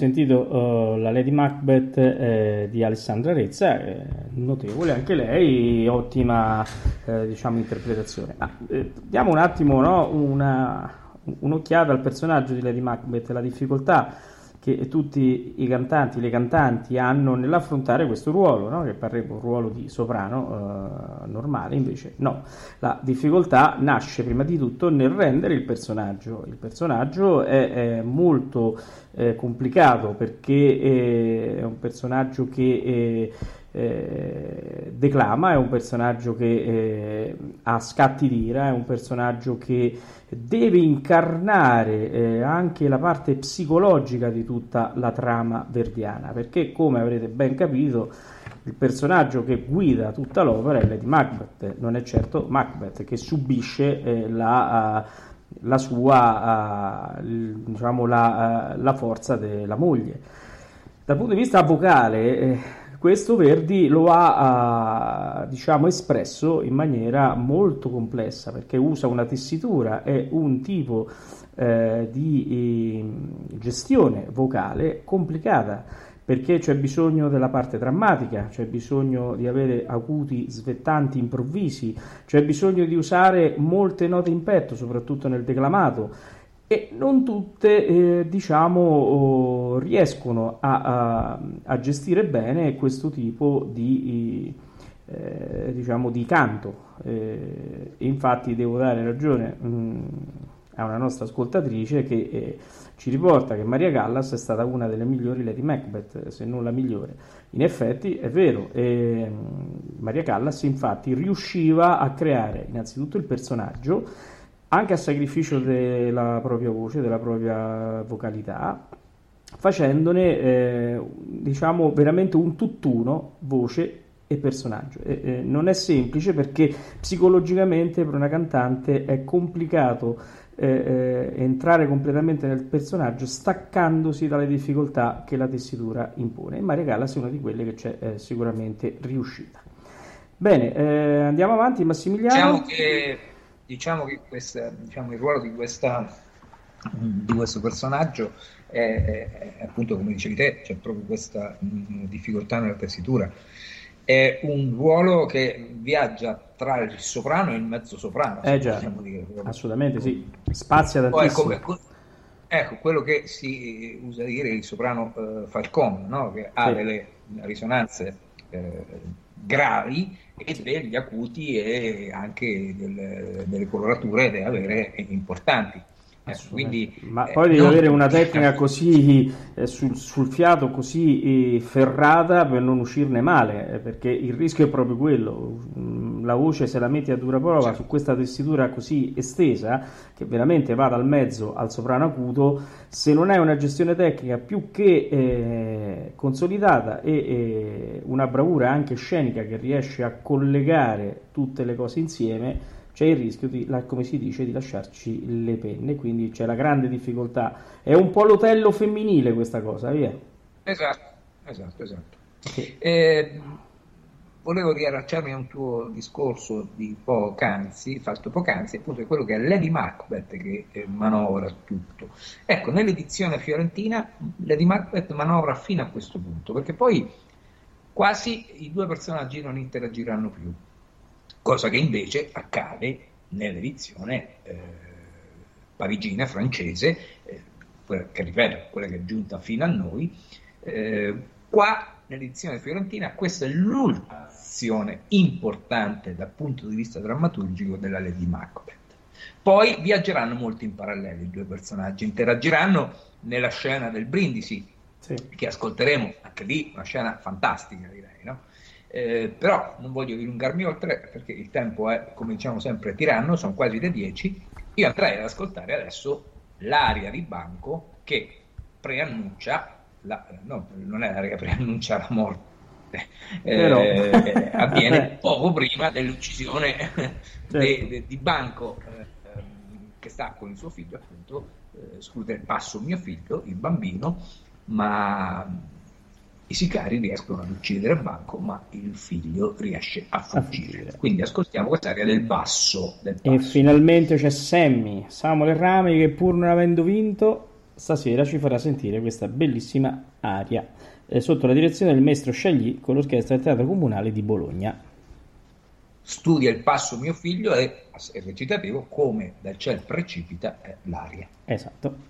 Sentito uh, la Lady Macbeth eh, di Alessandra Rezza, eh, notevole anche lei, ottima eh, diciamo, interpretazione. Ah, eh, diamo un attimo no, una, un'occhiata al personaggio di Lady Macbeth, la difficoltà che tutti i cantanti, le cantanti hanno nell'affrontare questo ruolo, no? che parrebbe un ruolo di soprano eh, normale, invece no, la difficoltà nasce prima di tutto nel rendere il personaggio. Il personaggio è, è molto eh, complicato perché eh, è un personaggio che eh, eh, declama, è un personaggio che eh, ha scatti d'ira, è un personaggio che deve incarnare eh, anche la parte psicologica di tutta la trama verdiana, perché come avrete ben capito il personaggio che guida tutta l'opera è Lady Macbeth, non è certo Macbeth che subisce eh, la, uh, la, sua, uh, diciamo la, uh, la, forza della moglie. Dal punto di vista vocale, eh, questo Verdi lo ha diciamo, espresso in maniera molto complessa perché usa una tessitura e un tipo eh, di eh, gestione vocale complicata perché c'è bisogno della parte drammatica, c'è bisogno di avere acuti svettanti improvvisi, c'è bisogno di usare molte note in petto, soprattutto nel declamato e non tutte eh, diciamo riescono a, a, a, gestire bene questo tipo di, eh, diciamo, di canto. Eh, infatti devo dare ragione mh, mm, a una nostra ascoltatrice che eh, ci riporta che Maria Callas è stata una delle migliori Lady Macbeth se non la migliore. In effetti è vero e, mm, Maria Callas infatti riusciva a creare innanzitutto il personaggio anche a sacrificio della propria voce, della propria vocalità, facendone eh, diciamo veramente un tutt'uno voce e personaggio. E, eh, non è semplice perché psicologicamente per una cantante è complicato eh, eh entrare completamente nel personaggio staccandosi dalle difficoltà che la tessitura impone. E Maria Callas è una di quelle che c'è eh, sicuramente riuscita. È eh, andiamo avanti, Massimiliano. Diciamo che diciamo che questa, diciamo, il ruolo di, questa, di questo personaggio è, è, appunto come dicevi te, c'è proprio questa mh, difficoltà nella tessitura. È un ruolo che viaggia tra il soprano e il mezzo soprano. Eh già, dire, assolutamente sì, spazia tantissimo. Ecco, ecco, quello che si usa dire il soprano eh, Falcone, no? che ha sì. delle risonanze eh, gravi e degli acuti e anche delle, delle colorature deve avere importanti. Eh, quindi, ma eh, poi devi avere una tecnica così eh, sul, sul, fiato così eh, ferrata per non uscirne male, eh, perché il rischio è proprio quello. Mm, la voce se la metti a dura prova certo. su questa tessitura così estesa, che veramente va dal mezzo al soprano acuto, se non hai una gestione tecnica più che eh, consolidata e una bravura anche scenica che riesce a collegare tutte le cose insieme, c'è il rischio di, come si dice, di lasciarci le penne, quindi c'è la grande difficoltà. È un po' l'otello femminile questa cosa, via. Esatto, esatto, esatto. Okay. Eh, volevo riallacciarmi a un tuo discorso di poc'anzi, fatto poc'anzi, appunto è quello che è Lady Macbeth che eh, manovra tutto. Ecco, nell'edizione fiorentina Lady Macbeth manovra fino a questo punto, perché poi quasi i due personaggi non interagiranno più cosa che invece accade nell'edizione eh, parigina francese, eh, che ripeto, quella che è giunta fino a noi. Eh, qua nell'edizione fiorentina questa è l'ultima azione importante dal punto di vista drammaturgico della Lady Macbeth. Poi viaggeranno molto in parallelo i due personaggi, interagiranno nella scena del brindisi, sì. che ascolteremo, anche lì una scena fantastica direi, no? Eh, però non voglio dilungarmi oltre perché il tempo è, come diciamo sempre, tiranno, sono quasi le 10. Io andrei ad ascoltare adesso l'aria di banco che preannuncia, la, no, non è l'aria che preannuncia la morte, eh, avviene poco prima dell'uccisione certo. de, de, di Banco eh, che sta con il suo figlio, appunto, eh, scusa il passo mio figlio, il bambino, ma i sicari riescono ad uccidere Banco, ma il figlio riesce a fuggire. Quindi ascoltiamo quest'area del basso, del basso. E finalmente c'è Sammy, Samuel Rami che pur non avendo vinto stasera ci farà sentire questa bellissima aria eh, sotto la direzione del maestro Scegli con l'orchestra del Teatro Comunale di Bologna. Studia il passo mio figlio e recitativo come dal ciel precipita eh, l'aria. Esatto.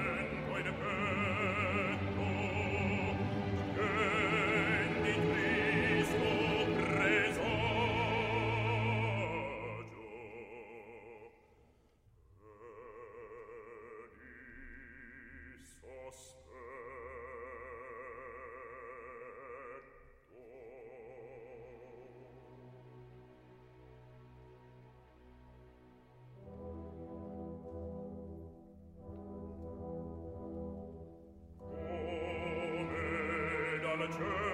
Come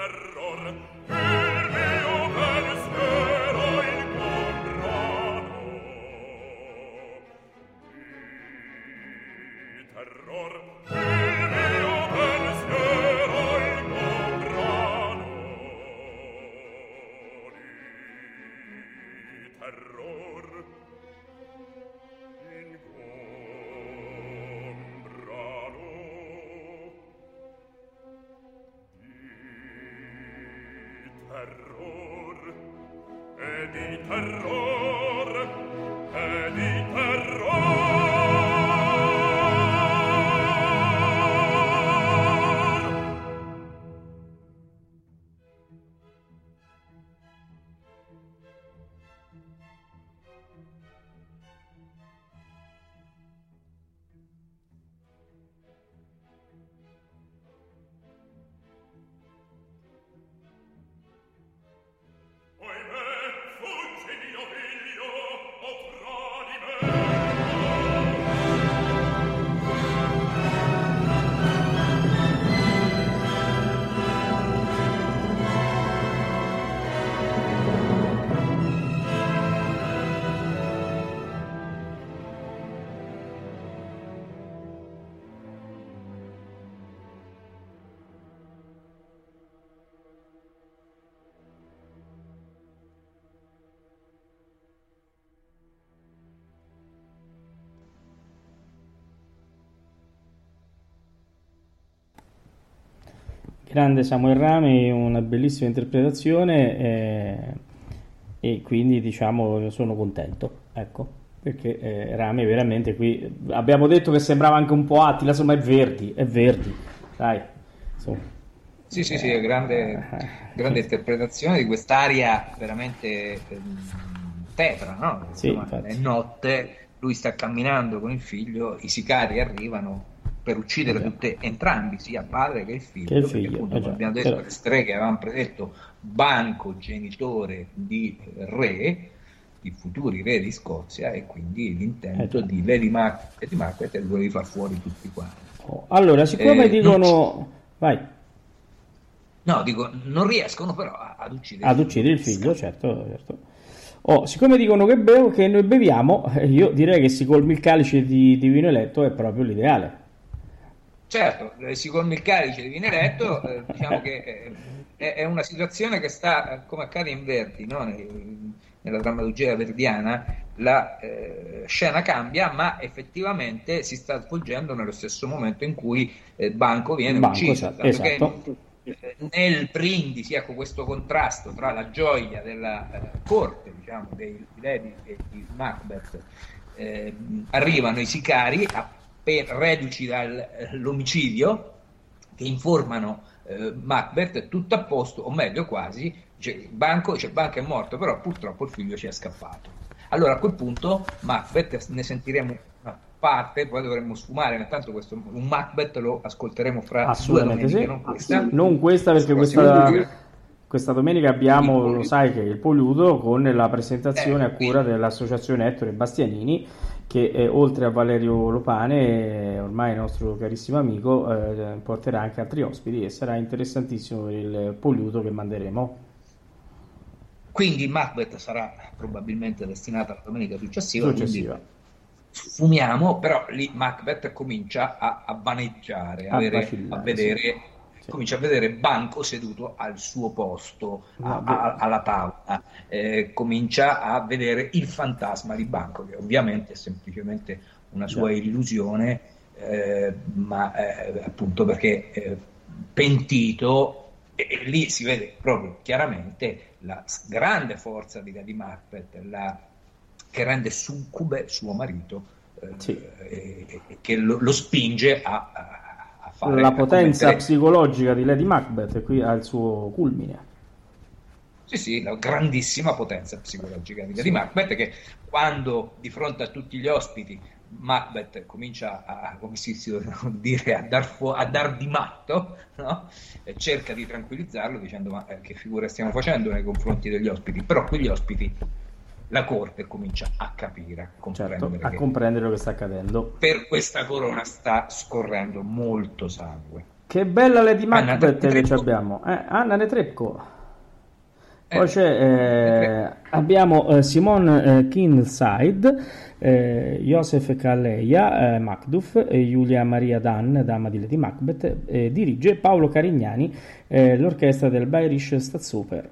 terror grande Samuel Rami, una bellissima interpretazione eh, e quindi diciamo sono contento, ecco, perché eh, Rami veramente qui abbiamo detto che sembrava anche un po' Attila, insomma è Verdi, è Verdi, dai, insomma. Sì, sì, sì, grande, grande interpretazione di quest'aria veramente ehm, tetra, no? Sì, Insomma, è notte, lui sta camminando con il figlio, i sicari arrivano per uccidere Eh già. tutte, entrambi, sia il padre che il figlio, Che figlio, appunto, eh già, abbiamo detto, però- le streghe avevano predetto banco genitore di re, di futuri re di Scozia, e quindi l'intento Eh già. di Lady, Mac- Lady Macbeth è quello di far fuori tutti quanti. Oh, Allora, siccome Eh, dicono... Vai, No, dico, non riescono però ad uccidere ad uccidere il figlio, certo, certo. Oh, siccome dicono che, bevo, che noi beviamo, eh, io direi che si colmi il calice di, di vino eletto è proprio l'ideale. Certo, eh, colmi il calice di vino eletto, eh, diciamo che eh, è, è una situazione che sta, eh, come accade in Verdi, no? Ne- nella drammaturgia verdiana, la eh, scena cambia, ma effettivamente si sta svolgendo nello stesso momento in cui eh, Banco viene Banco, ucciso. esatto, esatto. nel brindisi, ecco questo contrasto tra la gioia della corte, diciamo, dei di Lady e di Macbeth, arrivano i sicari appena reduci dall'omicidio che informano eh, Macbeth tutto a posto, o meglio quasi, dice, Banco, cioè, Banco è morto, però purtroppo il figlio ci è scappato. Allora a quel punto Macbeth ne sentiremo una parte, poi dovremmo sfumare, intanto questo, un Macbeth lo ascolteremo fra due domeniche, sì. non questa. Non questa perché questa, domenica. questa domenica abbiamo, Il lo sai che è il Poliuto con la presentazione Eh, a cura dell'associazione Ettore Bastianini che eh, oltre a Valerio Lopane, eh, ormai nostro carissimo amico, eh, porterà anche altri ospiti e sarà interessantissimo il Poliuto che manderemo. Quindi Macbeth sarà probabilmente destinata alla domenica successiva, Successiva. quindi sfumiamo, però lì Macbeth comincia a, a vaneggiare, a, a vedere, sì. comincia a vedere Banco seduto al suo posto, a- No, a- alla tavola, Eh, comincia a vedere il fantasma di Banco, che ovviamente è semplicemente una sua illusione, eh, ma eh, appunto perché eh, pentito, e, e lì si vede proprio chiaramente la grande forza di Lady Macbeth, la- che rende succube suo marito, eh, Sì. che lo, lo spinge a- a fare La potenza commettere- psicologica di Lady Macbeth qui al suo culmine. Sì, sì, la grandissima potenza psicologica di Lady Macbeth che quando di fronte a tutti gli ospiti Macbeth comincia a, come si dire, a dar, fu- a dar di matto, no? E cerca di tranquillizzarlo dicendo ma eh, che figura stiamo facendo nei confronti degli ospiti, però quegli ospiti la corte comincia a capire, a comprendere Certo, a che comprendere quello che sta accadendo. per questa corona sta scorrendo molto sangue. Che bella Lady Macbeth che ci abbiamo. Eh, Anna Netrebko. Eh, Poi c'è, eh, abbiamo eh, Simone eh, Kinside, eh, Joseph Calleia, eh, Macduff, e Giulia Maria Dan, dama di Lady Macbeth, eh, dirige Paolo Carignani, eh, l'orchestra del Bayerisch Staatsoper.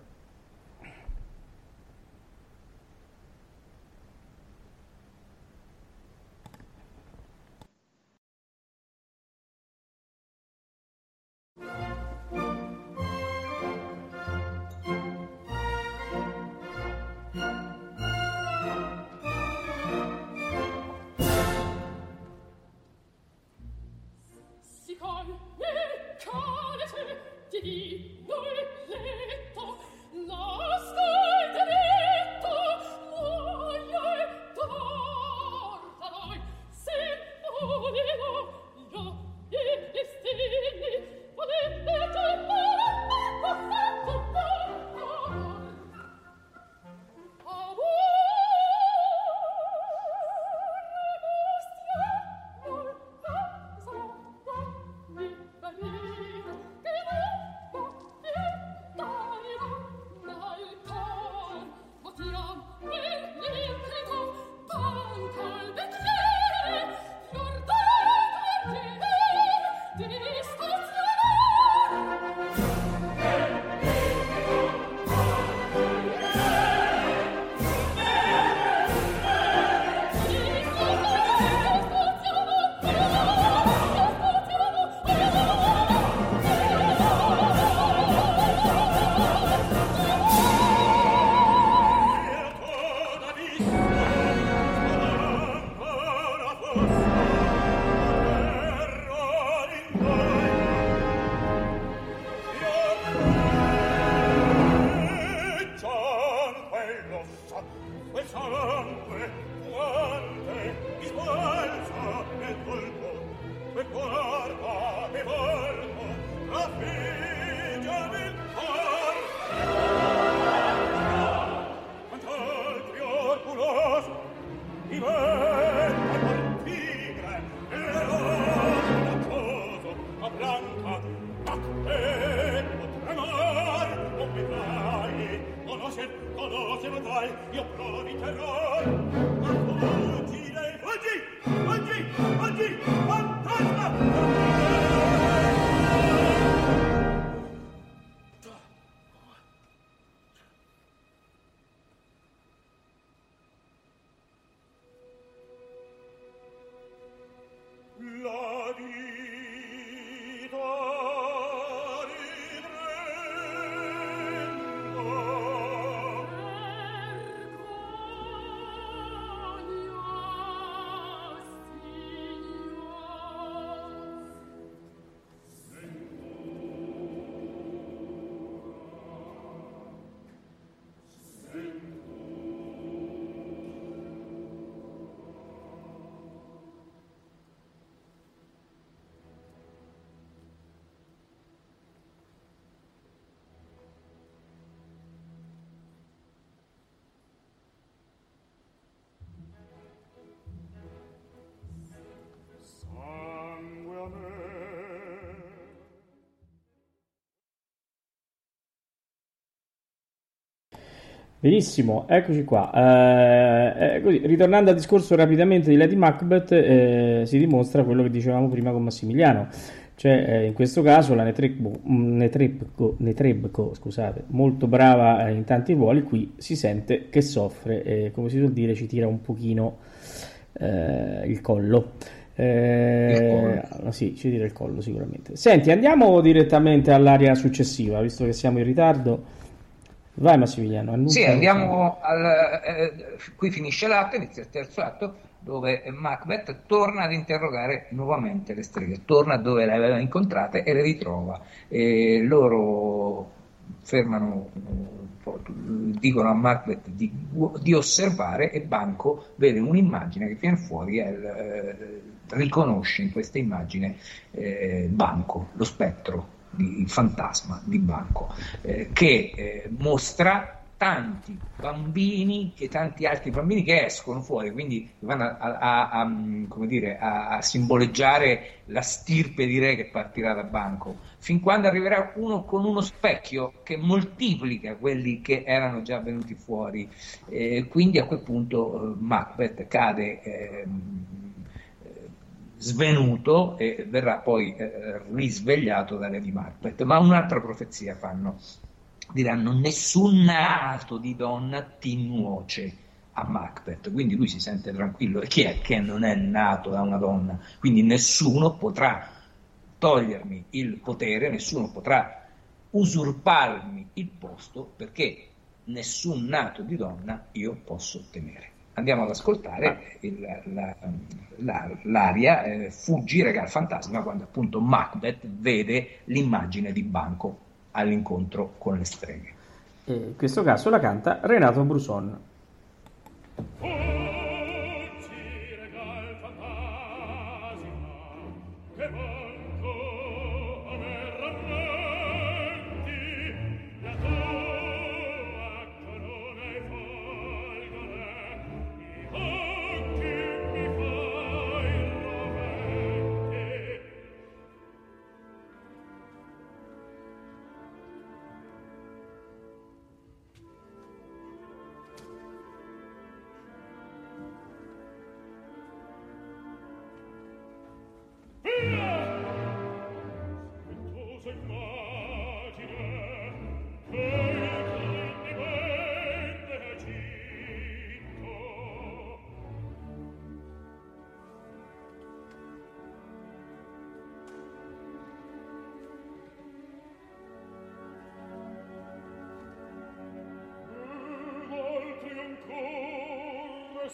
Calice Benissimo, eccoci qua. Eh, eh, così, ritornando al discorso rapidamente di Lady Macbeth, eh, si dimostra quello che dicevamo prima con Massimiliano, cioè eh, in questo caso la Netrebko, Netrebko, Netrebko, scusate, molto brava eh, in tanti ruoli, qui si sente che soffre e come si suol dire ci tira un pochino eh, il collo. Eh, sì, ci tira il collo sicuramente. Senti, andiamo direttamente all'area successiva, visto che siamo in ritardo. Vai Massimiliano, annuncia. Sì, andiamo al, eh, qui finisce l'atto, inizia il terzo atto dove Macbeth torna ad interrogare nuovamente le streghe, torna dove le aveva incontrate e le ritrova. E loro fermano, dicono a Macbeth di, di osservare e Banco vede un'immagine che viene fuori e eh, riconosce in questa immagine eh, Banco, lo spettro il fantasma di Banco, eh, che eh, mostra tanti bambini e tanti altri bambini che escono fuori, quindi vanno a, a, a, dire, a, simboleggiare la stirpe di re che partirà da Banco, fin quando arriverà uno con uno specchio che moltiplica quelli che erano già venuti fuori. Eh, quindi a quel punto eh, Macbeth cade ehm, svenuto e verrà poi eh, risvegliato da Lady Macbeth. Ma un'altra profezia fanno, diranno nessun nato di donna ti nuoce a Macbeth, quindi lui si sente tranquillo, e chi è che non è nato da una donna? Quindi nessuno potrà togliermi il potere, nessuno potrà usurparmi il posto perché nessun nato di donna io posso temere andiamo ad ascoltare ah. il, la, la, l'aria eh, Fuggire dal fantasma quando appunto Macbeth vede l'immagine di Banco all'incontro con le streghe. E in questo caso la canta Renato Bruson.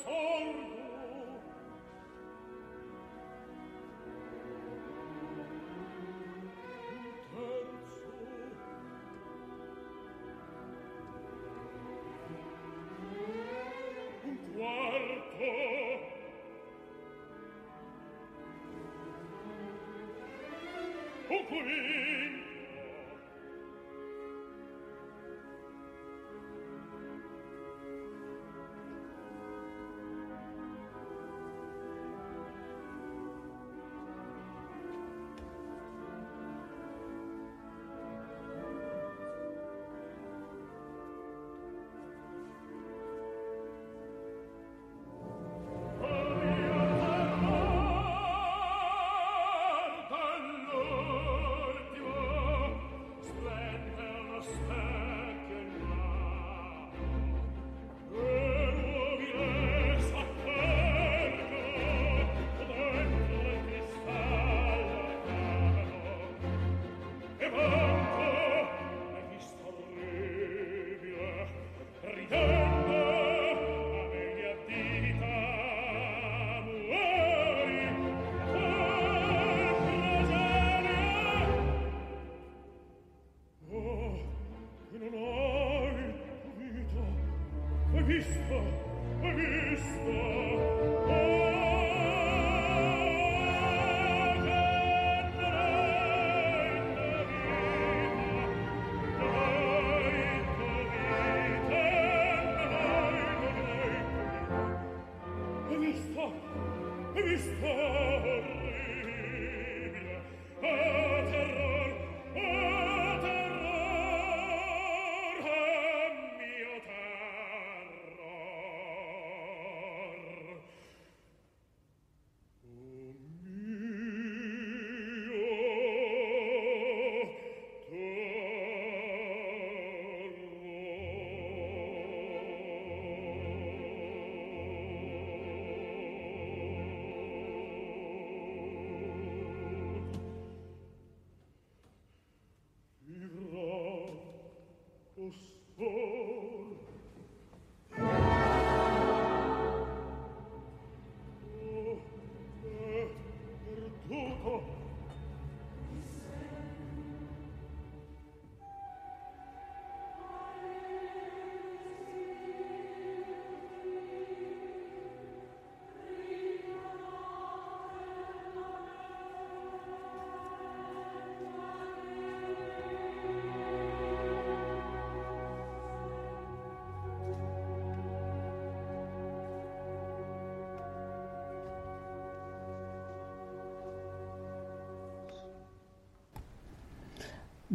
Oh.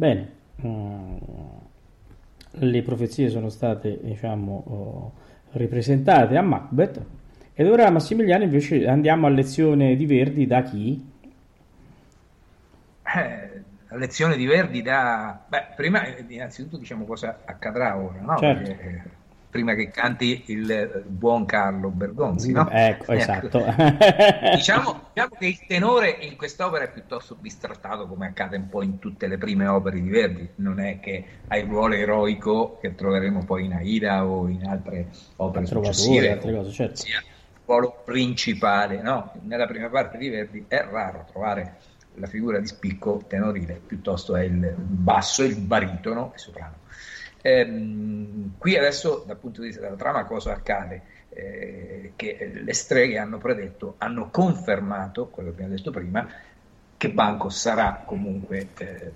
Bene, mm, le profezie sono state, diciamo, oh, ripresentate a Macbeth ed ora Massimiliano invece andiamo a lezione di Verdi da chi? Eh, lezione di Verdi da... Beh, prima eh, innanzitutto diciamo cosa accadrà ora, no? Certo. Perché, eh, prima che canti il buon Carlo Bergonzi, no? Ecco, esatto. diciamo, diciamo che il tenore in quest'opera è piuttosto bistrattato, come accade un po' in tutte le prime opere di Verdi. Non è che ha il ruolo eroico che troveremo poi in Aida o in altre opere successive. altre cose, certo. Sia il ruolo principale, no? Nella prima parte di Verdi è raro trovare la figura di spicco tenorile, piuttosto è il basso, il baritono e soprano. Ehm, qui adesso dal punto di vista della trama cosa accade? Eh, che le streghe hanno predetto, hanno confermato quello che abbiamo detto prima, che Banco sarà comunque eh,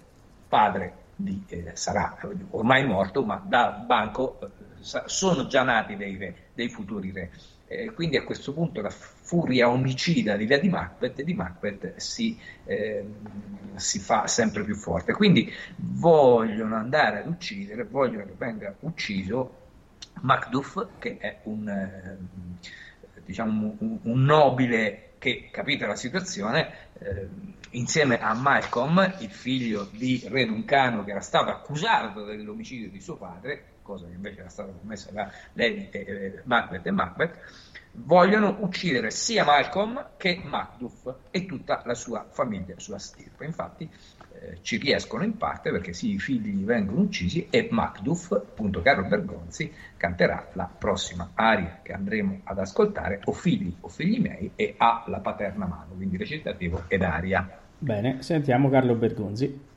padre di, eh, sarà ormai morto, ma da Banco eh, sono già nati dei re, dei futuri re. Eh, quindi a questo punto la furia omicida di Lady Macbeth, di Macbeth si, eh, si, fa sempre più forte. Quindi vogliono andare ad uccidere, vogliono che venga ucciso Macduff, che è un, eh, diciamo, un, nobile che, capita la situazione, eh, insieme a Malcolm, il figlio di Re Duncano, che era stato accusato dell'omicidio di suo padre, cosa che invece era stata commessa da Lady eh, Macbeth e Macbeth, vogliono uccidere sia Malcolm che Macduff e tutta la sua famiglia, sua stirpe. Infatti ci riescono in parte perché sì, i figli vengono uccisi e Macduff, appunto Carlo Bergonzi, canterà la prossima aria che andremo ad ascoltare, o figli o figli miei, e ha la paterna mano, quindi recitativo ed aria. Bene, sentiamo Carlo Bergonzi.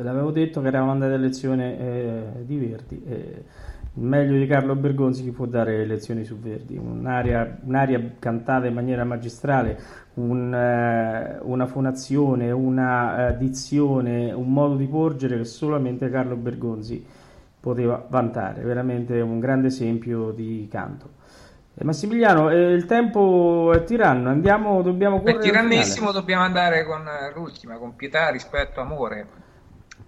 Ve l'avevo detto che eravamo andati a lezione eh, di Verdi. Eh, meglio di Carlo Bergonzi chi può dare lezioni su Verdi. Un'aria, un'aria cantata in maniera magistrale, un, eh, una fonazione, una dizione, un modo di porgere che solamente Carlo Bergonzi poteva vantare. Veramente un grande esempio di canto. Eh, Massimiliano, eh, il tempo è tiranno, andiamo, dobbiamo È correre. finale. tirannissimo, dobbiamo andare con eh, l'ultima, con pietà rispetto amore,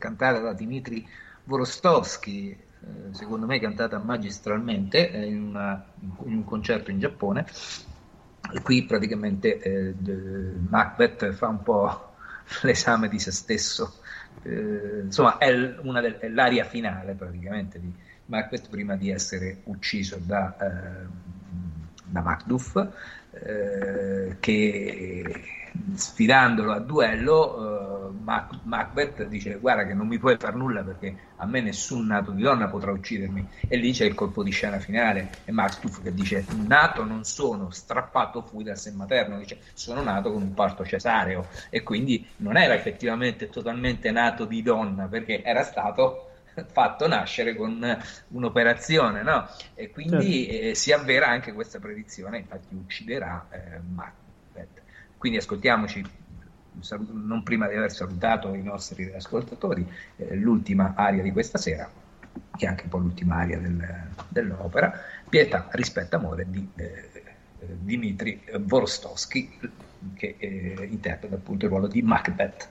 cantata da Dmitri Vorostovsky, eh, secondo me cantata magistralmente eh, in, una- in un concerto in Giappone. E qui praticamente eh, Macbeth fa un po' l'esame di se stesso. Eh, insomma, è, del- è l'aria finale praticamente di Macbeth prima di essere ucciso da, eh, da Macduff, eh, che sfidandolo a duello, eh, Mac- Macbeth dice: Guarda, che non mi puoi far nulla perché a me nessun nato di donna potrà uccidermi. E lì c'è il colpo di scena finale. E Macduff che dice: Nato non sono, strappato fui dal sen materno. Dice: Sono nato con un parto cesareo. E quindi non era effettivamente totalmente nato di donna perché era stato fatto nascere con un'operazione, no? E quindi eh, si avvera anche questa predizione, infatti ucciderà eh, Macbeth. Quindi ascoltiamoci, non prima di aver salutato i nostri ascoltatori, eh, l'ultima aria di questa sera, che è anche un po' l'ultima aria del- dell'opera, Pietà, rispetto, amore di eh, eh, Dmitri Vorostovsky, che eh, interpreta appunto il ruolo di Macbeth.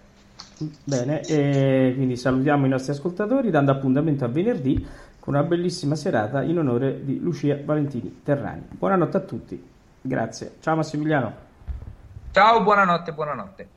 Bene, e quindi salutiamo i nostri ascoltatori dando appuntamento a venerdì con una bellissima serata in onore di Lucia Valentini Terrani. Buonanotte a tutti, grazie. Ciao Massimiliano. Ciao, buonanotte, buonanotte.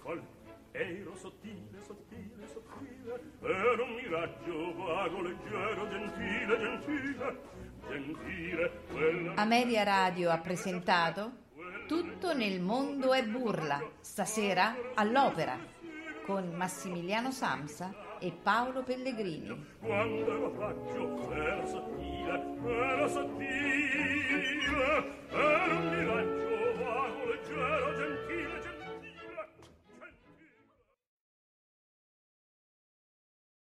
col ero sottile, sottile, sottile, era un miraggio vago, leggero, gentile, gentile, gentile. Quella... Ameria Radio ha presentato Tutto nel mondo è burla, stasera all'opera, con Massimiliano Samsa e Paolo Pellegrini. Quando ero faccio era sottile, era sottile, era un miraggio vago, leggero, gentile.